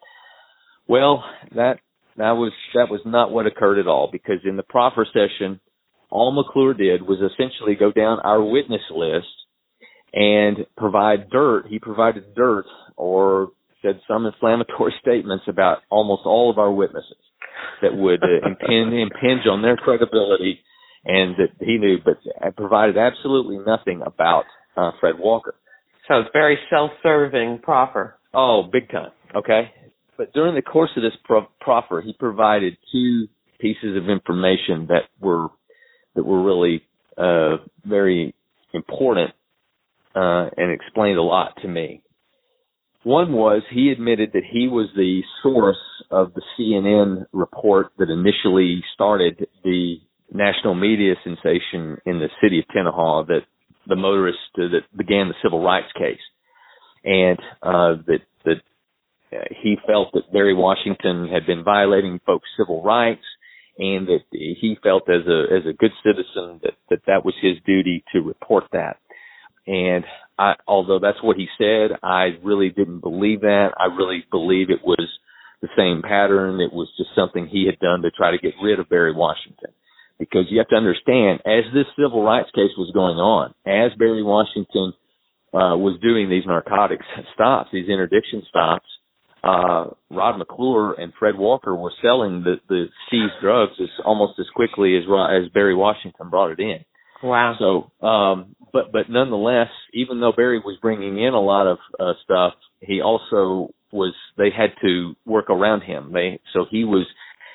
Well, that that was that was not what occurred at all because in the proffer session, all McClure did was essentially go down our witness list and provide dirt. He provided dirt or said some inflammatory <laughs> statements about almost all of our witnesses that would uh, impinge, impinge on their credibility and that he knew, but provided absolutely nothing about uh, Fred Walker. So it's very self-serving proffer. Oh, big time. Okay. But during the course of this pro- proffer, he provided two pieces of information that were that were really uh, very important uh, and explained a lot to me. One was he admitted that he was the source of the CNN report that initially started the national media sensation in the city of Tenaha that the motorist uh, that began the civil rights case, and uh, that that uh, he felt that Barry Washington had been violating folks' civil rights, and that he felt as a as a good citizen that that that was his duty to report that. And I, although that's what he said, I really didn't believe that. I really believe it was the same pattern. It was just something he had done to try to get rid of Barry Washington. Because you have to understand, as this civil rights case was going on, as Barry Washington uh, was doing these narcotics <laughs> stops, these interdiction stops, uh, Rod McClure and Fred Walker were selling the, the seized drugs as almost as quickly as as Barry Washington brought it in. Wow. So, um, but but nonetheless, even though Barry was bringing in a lot of uh, stuff, he also was. They had to work around him. They so he was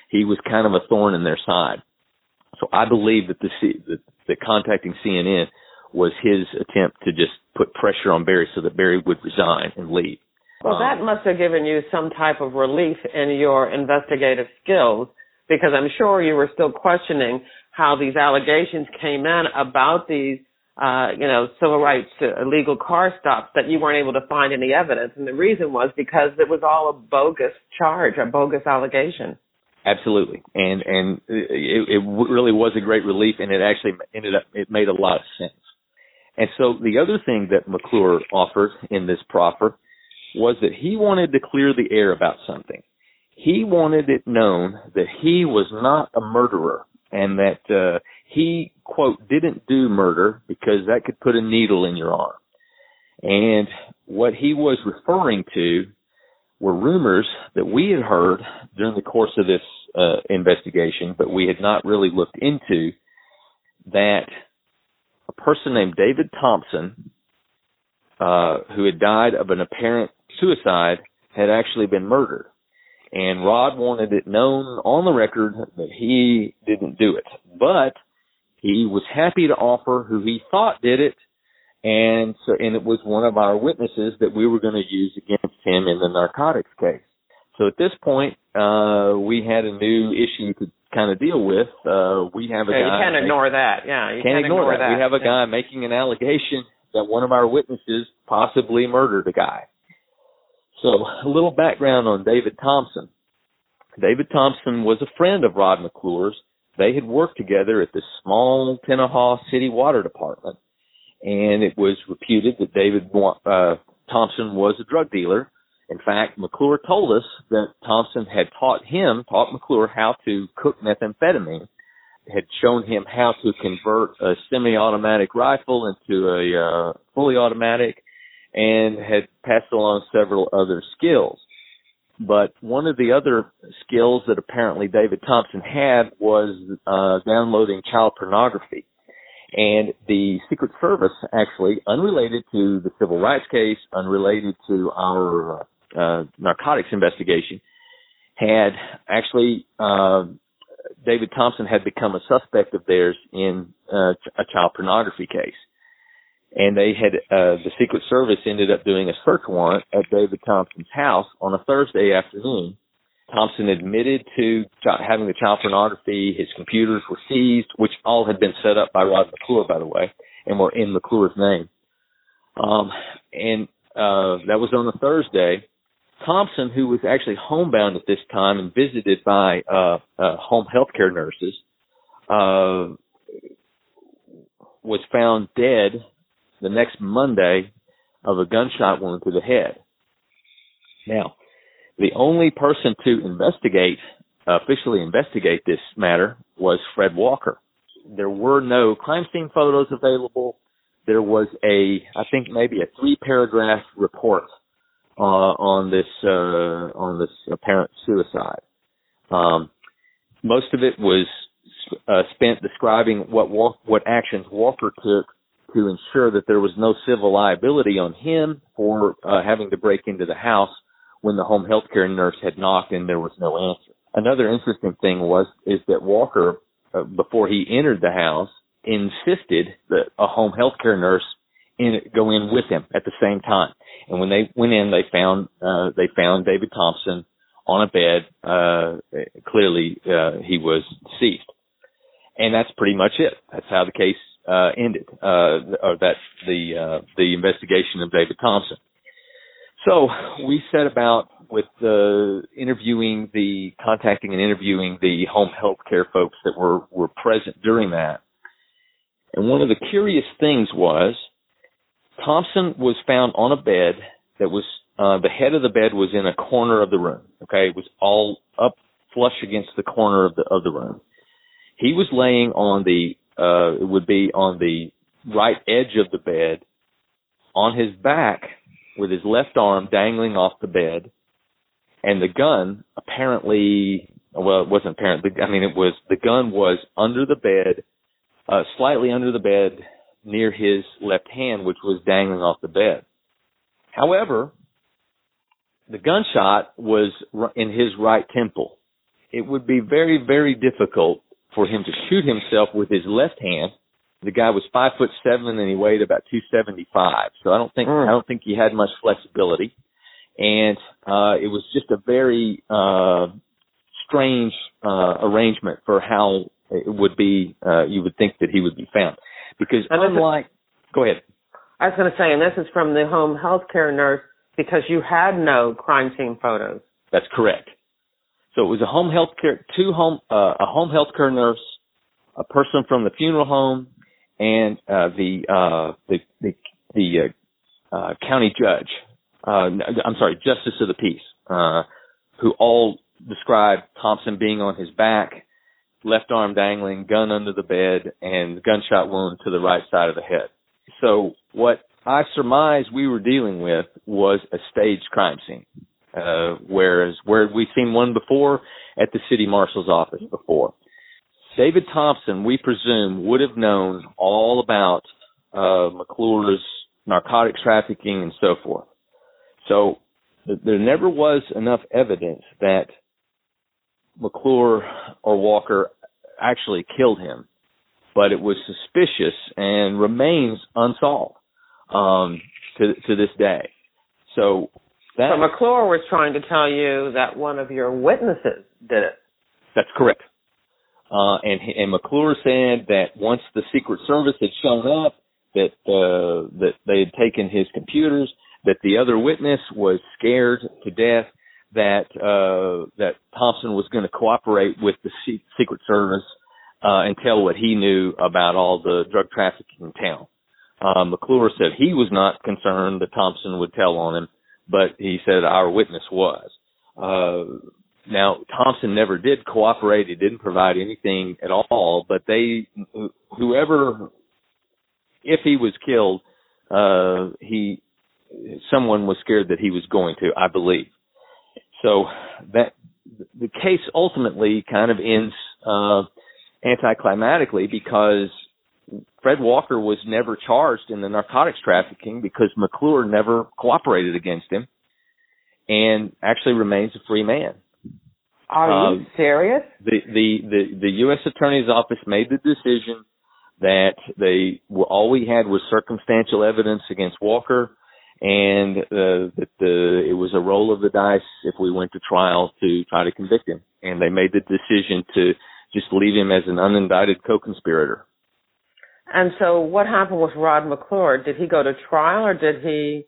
he was kind of a thorn in their side. So I believe that the that, that contacting CNN was his attempt to just put pressure on Barry so that Barry would resign and leave. Well, that um, must have given you some type of relief in your investigative skills because I'm sure you were still questioning how these allegations came in about these, uh, you know, civil rights uh, illegal car stops that you weren't able to find any evidence. And the reason was because it was all a bogus charge, a bogus allegation. Absolutely, and and it, it really was a great relief, and it actually ended up it made a lot of sense. And so the other thing that McClure offered in this proffer was that he wanted to clear the air about something. He wanted it known that he was not a murderer and that uh, he quote didn't do murder because that could put a needle in your arm. And what he was referring to were rumors that we had heard during the course of this uh, investigation, but we had not really looked into that a person named David Thompson, uh, who had died of an apparent suicide, had actually been murdered. And Rod wanted it known on the record that he didn't do it. But he was happy to offer who he thought did it. And so, and it was one of our witnesses that we were going to use against him in the narcotics case. So at this point, uh, we had a new issue to kind of deal with. Uh, we have a yeah, guy. You can't ignore that. Yeah, you can't, can't ignore, ignore that. that. We have a guy making an allegation that one of our witnesses possibly murdered a guy. So a little background on David Thompson. David Thompson was a friend of Rod McClure's. They had worked together at the small Tenaha City Water Department, and it was reputed that David uh, Thompson was a drug dealer in fact, McClure told us that Thompson had taught him, taught McClure how to cook methamphetamine, had shown him how to convert a semi-automatic rifle into a uh, fully automatic, and had passed along several other skills. But one of the other skills that apparently David Thompson had was uh, downloading child pornography. And the Secret Service actually, unrelated to the civil rights case, unrelated to our uh, narcotics investigation, had actually uh, David Thompson had become a suspect of theirs in uh, a child pornography case, and they had uh, the Secret Service ended up doing a search warrant at David Thompson's house on a Thursday afternoon. Thompson admitted to having the child pornography. His computers were seized, which all had been set up by Rod McClure, by the way, and were in McClure's name. Um, and uh, that was on a Thursday. Thompson, who was actually homebound at this time and visited by uh, uh, home health care nurses, uh, was found dead the next Monday of a gunshot wound to the head. Now, the only person to investigate, officially investigate this matter was Fred Walker. There were no crime scene photos available. There was a, I think maybe a three paragraph report uh, on this uh, on this apparent suicide. Um, most of it was uh, spent describing what what actions Walker took to ensure that there was no civil liability on him for uh, having to break into the house when the home health care nurse had knocked and there was no answer. Another interesting thing was is that Walker, uh, before he entered the house, insisted that a home health care nurse in, go in with him at the same time. And when they went in, they found uh, they found David Thompson on a bed. Uh, clearly, uh, he was deceased, and that's pretty much it. That's how the case uh, ended, uh, or that the uh, the investigation of David Thompson. So we set about with uh, interviewing the contacting and interviewing the home health care folks that were were present during that. And one of the curious things was Thompson was found on a bed that was uh, the head of the bed was in a corner of the room. Okay, it was all up flush against the corner of the of the room. He was laying on the uh, it would be on the right edge of the bed, on his back with his left arm dangling off the bed, and the gun apparently, well, it wasn't apparently. I mean, it was the gun was under the bed, uh, slightly under the bed near his left hand, which was dangling off the bed. However, the gunshot was in his right temple. It would be very, very difficult for him to shoot himself with his left hand. The guy was five foot seven and he weighed about two seventy five. So I don't think mm. I don't think he had much flexibility. And uh it was just a very uh strange uh arrangement for how it would be uh you would think that he would be found. Because and unlike go ahead. I was gonna say, and this is from the home health care nurse because you had no crime scene photos. That's correct. So it was a home health care, two home, uh, a home health care nurse, a person from the funeral home, and uh, the uh, the the, the uh, uh, county judge. Uh, I'm sorry, justice of the peace, uh, who all described Thompson being on his back, left arm dangling, gun under the bed, and gunshot wound to the right side of the head. So what I surmise we were dealing with was a staged crime scene. Uh, whereas where we've seen one before at the city marshal's office before. David Thompson, we presume, would have known all about uh, McClure's narcotics trafficking and so forth. So th- there never was enough evidence that McClure or Walker actually killed him, but it was suspicious and remains unsolved um, to to this day. So that, so McClure was trying to tell you that one of your witnesses did it. That's correct. Uh, and and McClure said that once the Secret Service had shown up, that uh, that they had taken his computers, that the other witness was scared to death that uh, that Thompson was going to cooperate with the Secret Service uh, and tell what he knew about all the drug trafficking in town. Uh, McClure said he was not concerned that Thompson would tell on him, but he said our witness was. Uh, now Thompson never did cooperate. He didn't provide anything at all. But they, whoever, if he was killed, uh, he, someone was scared that he was going to. I believe. So that the case ultimately kind of ends uh, anticlimactically because Fred Walker was never charged in the narcotics trafficking because McClure never cooperated against him and actually remains a free man. Are um, you serious? The, the, the, the U.S. Attorney's Office made the decision that they all we had was circumstantial evidence against Walker, and uh, that the it was a roll of the dice if we went to trial to try to convict him, and they made the decision to just leave him as an unindicted co-conspirator. And so, what happened with Rod McClure? Did he go to trial, or did he?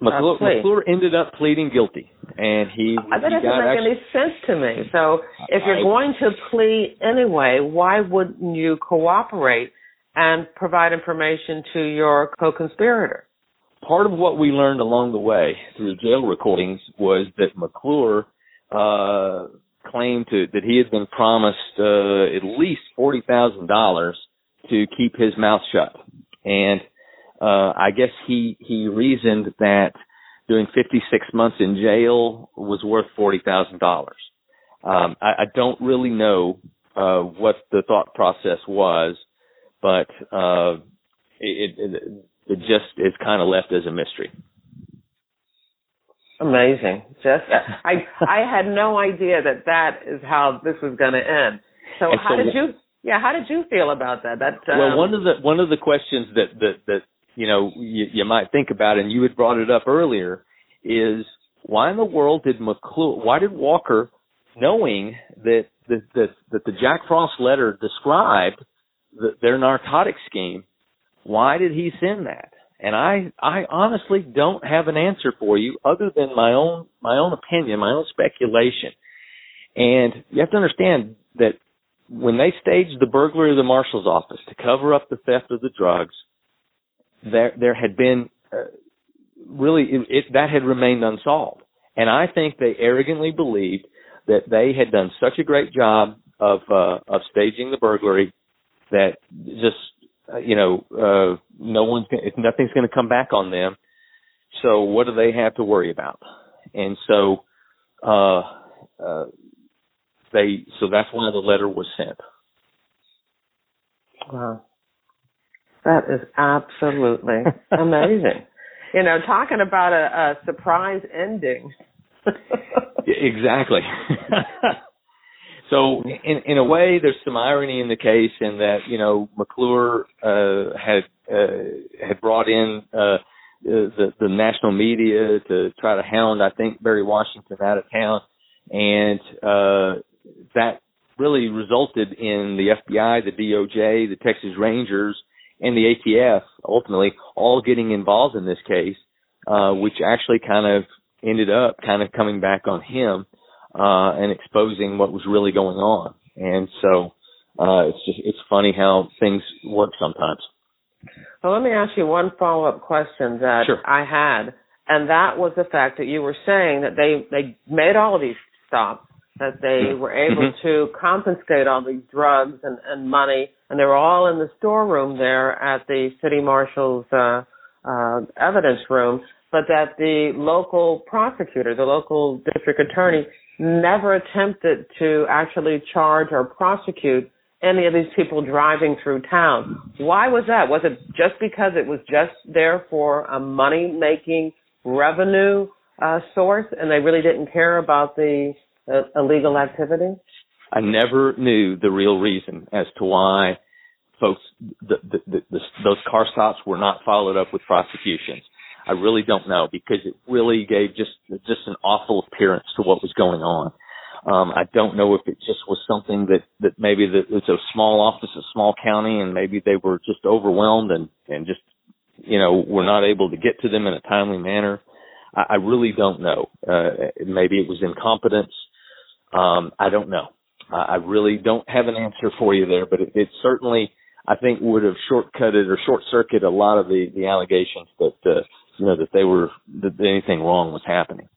McClure, uh, McClure ended up pleading guilty, and he. That doesn't make actually, any sense to me. So, if you're I, going to plead anyway, why wouldn't you cooperate and provide information to your co-conspirator? Part of what we learned along the way through jail recordings was that McClure uh, claimed to, that he had been promised uh, at least forty thousand dollars to keep his mouth shut. And uh, I guess he he reasoned that doing 56 months in jail was worth forty thousand um, dollars. I, I don't really know uh, what the thought process was, but uh, it, it it just is kind of left as a mystery. Amazing. Just I I had no idea that that is how this was going to end. So and how so, did you yeah, how did you feel about that? That um, well, one of the one of the questions that that that you know you, you might think about, and you had brought it up earlier, is why in the world did McClure? Why did Walker, knowing that that that, that the Jack Frost letter described the, their narcotic scheme, why did he send that? And I I honestly don't have an answer for you other than my own my own opinion, my own speculation. And you have to understand that when they staged the burglary of the marshal's office to cover up the theft of the drugs, there there had been uh, really it, it, that had remained unsolved, and I think they arrogantly believed that they had done such a great job of uh, of staging the burglary that just uh, you know uh, no one's gonna, nothing's going to come back on them. So what do they have to worry about? And so uh, uh, they so that's why the letter was sent. Wow, that is absolutely <laughs> amazing. You know, talking about a, a surprise ending. exactly. <laughs> so in in a way, there's some irony in the case in that you know McClure uh, had uh, had brought in uh, the the national media to try to hound I think Barry Washington out of town, and uh, that really resulted in the FBI, the DOJ, the Texas Rangers, and the ATF ultimately all getting involved in this case, uh, which actually kind of ended up kind of coming back on him uh, and exposing what was really going on. And so uh, it's just it's funny how things work sometimes. Well, let me ask you one follow up question that sure. I had, and that was the fact that you were saying that they they made all of these stops, that they mm-hmm. were able mm-hmm. to confiscate all these drugs and, and money, and they were all in the storeroom there at the city marshal's uh, uh, evidence room, but that the local prosecutor, the local district attorney, never attempted to actually charge or prosecute any of these people driving through town. Why was that? Was it just because it was just there for a money making revenue uh, source and they really didn't care about the illegal activity? I never knew the real reason as to why folks, the, the, the, those car stops were not followed up with prosecutions. I really don't know because it really gave just just an awful appearance to what was going on. Um, I don't know if it just was something that, that maybe that it's a small office, a small county, and maybe they were just overwhelmed and, and just, you know, were not able to get to them in a timely manner. I, I really don't know. Uh, maybe it was incompetence. Um, I don't know. I, really don't have an answer for you there, but it, it certainly, I think, would have shortcutted or short circuited a lot of the, the allegations that, uh, you know, that they were, that anything wrong was happening.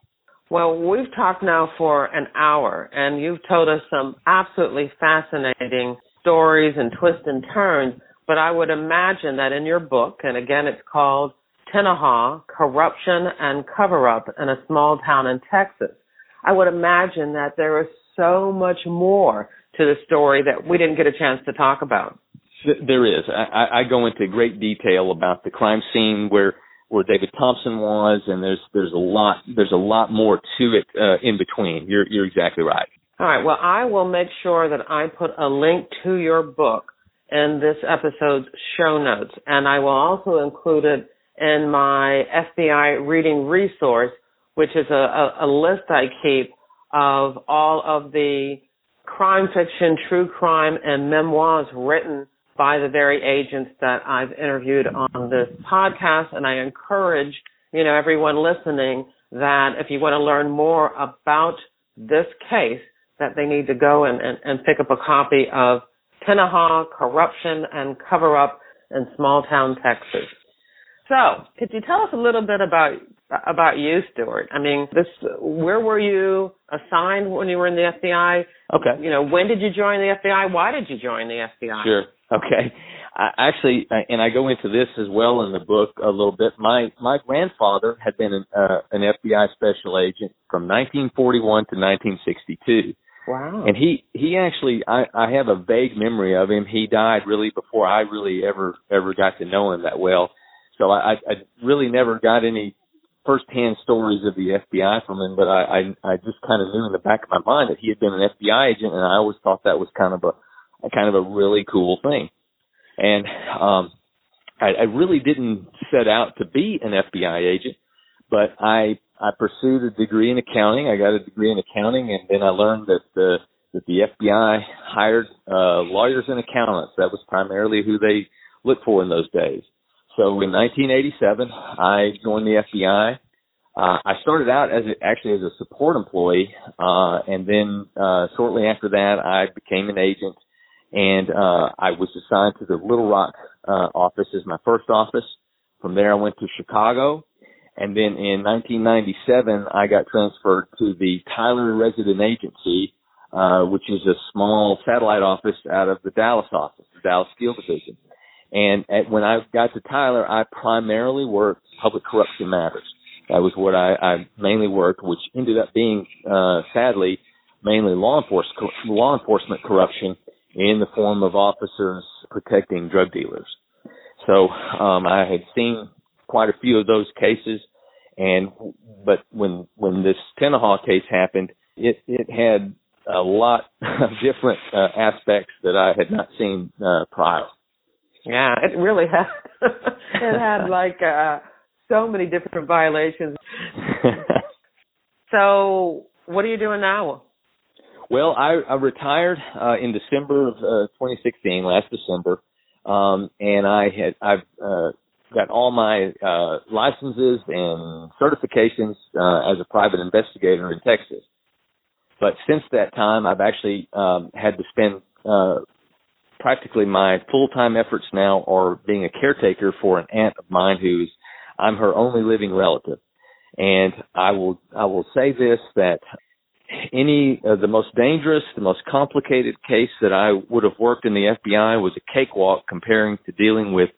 Well, we've talked now for an hour, and you've told us some absolutely fascinating stories and twists and turns. But I would imagine that in your book, and again, it's called Tenaha Corruption and Cover Up in a Small Town in Texas. I would imagine that there is so much more to the story that we didn't get a chance to talk about. There is. I, I go into great detail about the crime scene where where David Thompson was, and there's there's a lot there's a lot more to it uh, in between. You're you're exactly right. All right. Well, I will make sure that I put a link to your book in this episode's show notes, and I will also include it in my FBI reading resource, which is a, a, a list I keep of all of the crime fiction, true crime, and memoirs written by the very agents that I've interviewed on this podcast. And I encourage, you know, everyone listening that if you want to learn more about this case, that they need to go and, and, and pick up a copy of Tenaha Corruption and Cover Up in Small Town, Texas. So, could you tell us a little bit about about you, Stewart? I mean, this where were you assigned when you were in the FBI? Okay. You know, when did you join the FBI? Why did you join the FBI? Sure. Okay. I actually, and I go into this as well in the book a little bit. My my grandfather had been an, uh, an FBI special agent from 1941 to 1962. Wow. And he he actually I I have a vague memory of him. He died really before I really ever ever got to know him that well. So I I really never got any firsthand stories of the FBI from him, but I I, I just kind of knew in the back of my mind that he had been an FBI agent, and I always thought that was kind of a kind of a really cool thing. And um, I, I really didn't set out to be an FBI agent, but I I pursued a degree in accounting. I got a degree in accounting, and then I learned that the that the FBI hired uh, lawyers and accountants. That was primarily who they looked for in those days. So in 1987, I joined the FBI. Uh, I started out as a, actually as a support employee, uh, and then uh, shortly after that, I became an agent and uh, I was assigned to the Little Rock uh, office as my first office. From there, I went to Chicago, and then in 1997, I got transferred to the Tyler Resident Agency, uh, which is a small satellite office out of the Dallas office, the Dallas Field Division. And at, when I got to Tyler, I primarily worked public corruption matters. That was what I, I mainly worked, which ended up being, uh, sadly, mainly law enforcement, law enforcement corruption in the form of officers protecting drug dealers. So, um, I had seen quite a few of those cases. And, but when, when this Tenaha case happened, it, it had a lot <laughs> of different uh, aspects that I had not seen uh, prior. Yeah, it really had. <laughs> it had like uh, so many different violations. <laughs> so, what are you doing now? Well, I, I retired uh, in December of uh, 2016, last December, um, and I had I've uh, got all my uh, licenses and certifications uh, as a private investigator in Texas. But since that time, I've actually um, had to spend uh, practically my full-time efforts now are being a caretaker for an aunt of mine who's I'm her only living relative. And I will I will say this that any uh, the most dangerous, the most complicated case that I would have worked in the FBI was a cakewalk comparing to dealing with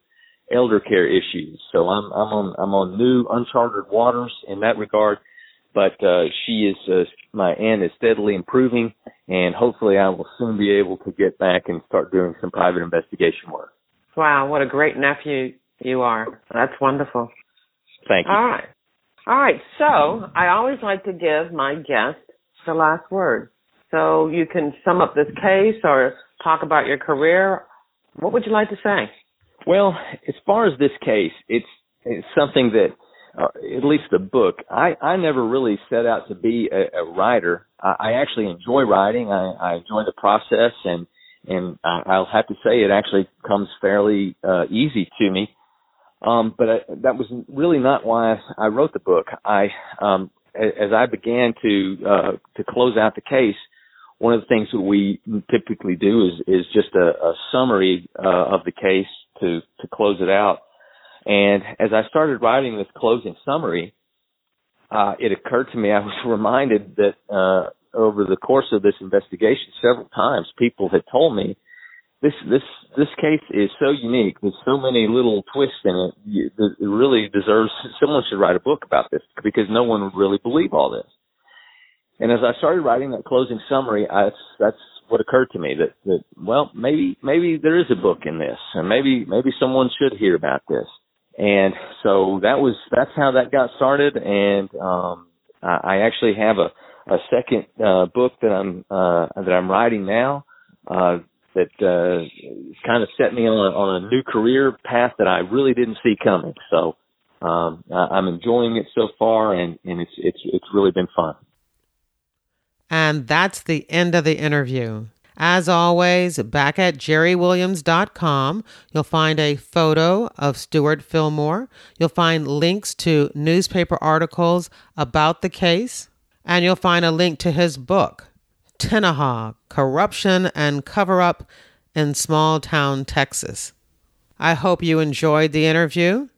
elder care issues. So I'm I'm on I'm on new uncharted waters in that regard but uh, she is uh, my aunt is steadily improving, and hopefully I will soon be able to get back and start doing some private investigation work. Wow, what a great nephew you are! That's wonderful. Thank you. All right, all right. So I always like to give my guest the last word. So you can sum up this case or talk about your career. What would you like to say? Well, as far as this case, it's it's something that uh, at least the book. I I never really set out to be a, a writer. I, I actually enjoy writing. I, I enjoy the process, and and I, I'll have to say it actually comes fairly uh, easy to me. Um, but I, that was really not why I wrote the book. I um, as I began to uh, to close out the case, one of the things that we typically do is is just a, a summary uh, of the case to to close it out. And as I started writing this closing summary, uh, it occurred to me, I was <laughs> reminded that, uh, over the course of this investigation, several times people had told me, this, this, this case is so unique. There's so many little twists in it. It really deserves, someone should write a book about this because no one would really believe all this. And as I started writing that closing summary, I, that's what occurred to me that, that, well, maybe, maybe there is a book in this and maybe, maybe someone should hear about this. And so that was that's how that got started. And um, I actually have a a second uh, book that I'm uh, that I'm writing now uh, that uh, kind of set me on a, on a new career path that I really didn't see coming. So um, I'm enjoying it so far, and, and it's it's it's really been fun. And that's the end of the interview. As always, back at jerriwilliams.com, you'll find a photo of Stewart Fillmore. You'll find links to newspaper articles about the case, and you'll find a link to his book, Tenaha Corruption and Cover Up in Small Town, Texas. I hope you enjoyed the interview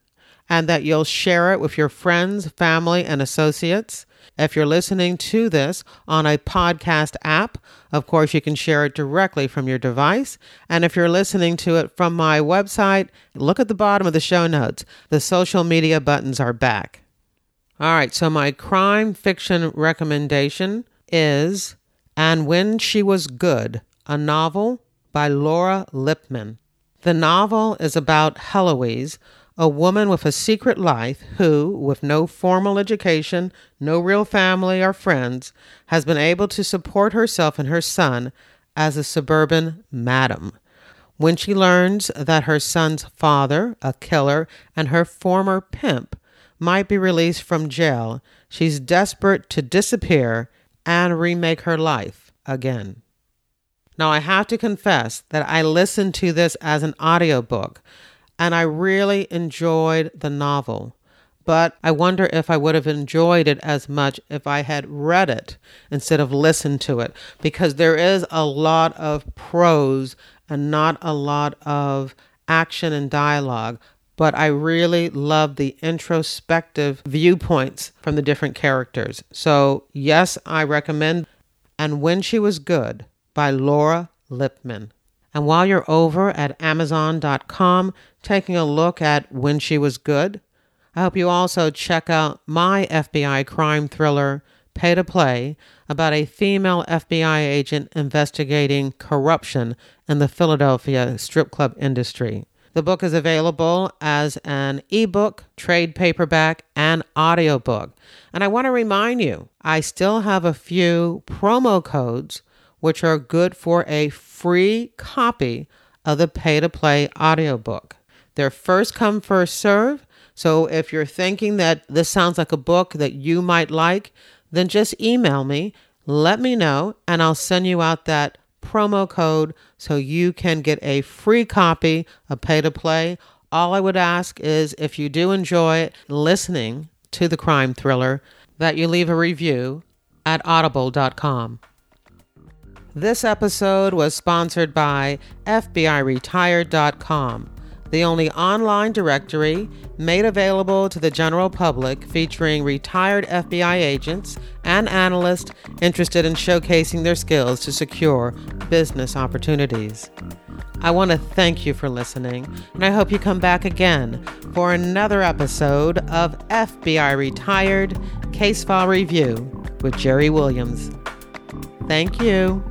and that you'll share it with your friends, family, and associates. If you're listening to this on a podcast app, of course, you can share it directly from your device. And if you're listening to it from my website, look at the bottom of the show notes. The social media buttons are back. All right, so my crime fiction recommendation is And When She Was Good, a novel by Laura Lippman. The novel is about Heloise, a woman with a secret life who, with no formal education, no real family or friends, has been able to support herself and her son as a suburban madam. When she learns that her son's father, a killer, and her former pimp might be released from jail, she's desperate to disappear and remake her life again. Now, I have to confess that I listened to this as an audiobook, and I really enjoyed the novel. But I wonder if I would have enjoyed it as much if I had read it instead of listened to it, because there is a lot of prose and not a lot of action and dialogue. But I really love the introspective viewpoints from the different characters. So, yes, I recommend And When She Was Good by Laura Lippman. And while you're over at Amazon.com taking a look at When She Was Good, I hope you also check out my FBI crime thriller, Pay to Play, about a female FBI agent investigating corruption in the Philadelphia strip club industry. The book is available as an ebook, trade paperback, and audiobook. And I want to remind you, I still have a few promo codes which are good for a free copy of the pay to play audiobook. They're first come, first serve. So if you're thinking that this sounds like a book that you might like, then just email me, let me know, and I'll send you out that promo code so you can get a free copy of Pay to Play. All I would ask is if you do enjoy listening to the crime thriller, that you leave a review at audible.com. This episode was sponsored by FBIRetired.com, the only online directory made available to the general public featuring retired FBI agents and analysts interested in showcasing their skills to secure business opportunities. I want to thank you for listening, and I hope you come back again for another episode of FBI Retired Case File Review with Jerri Williams. Thank you.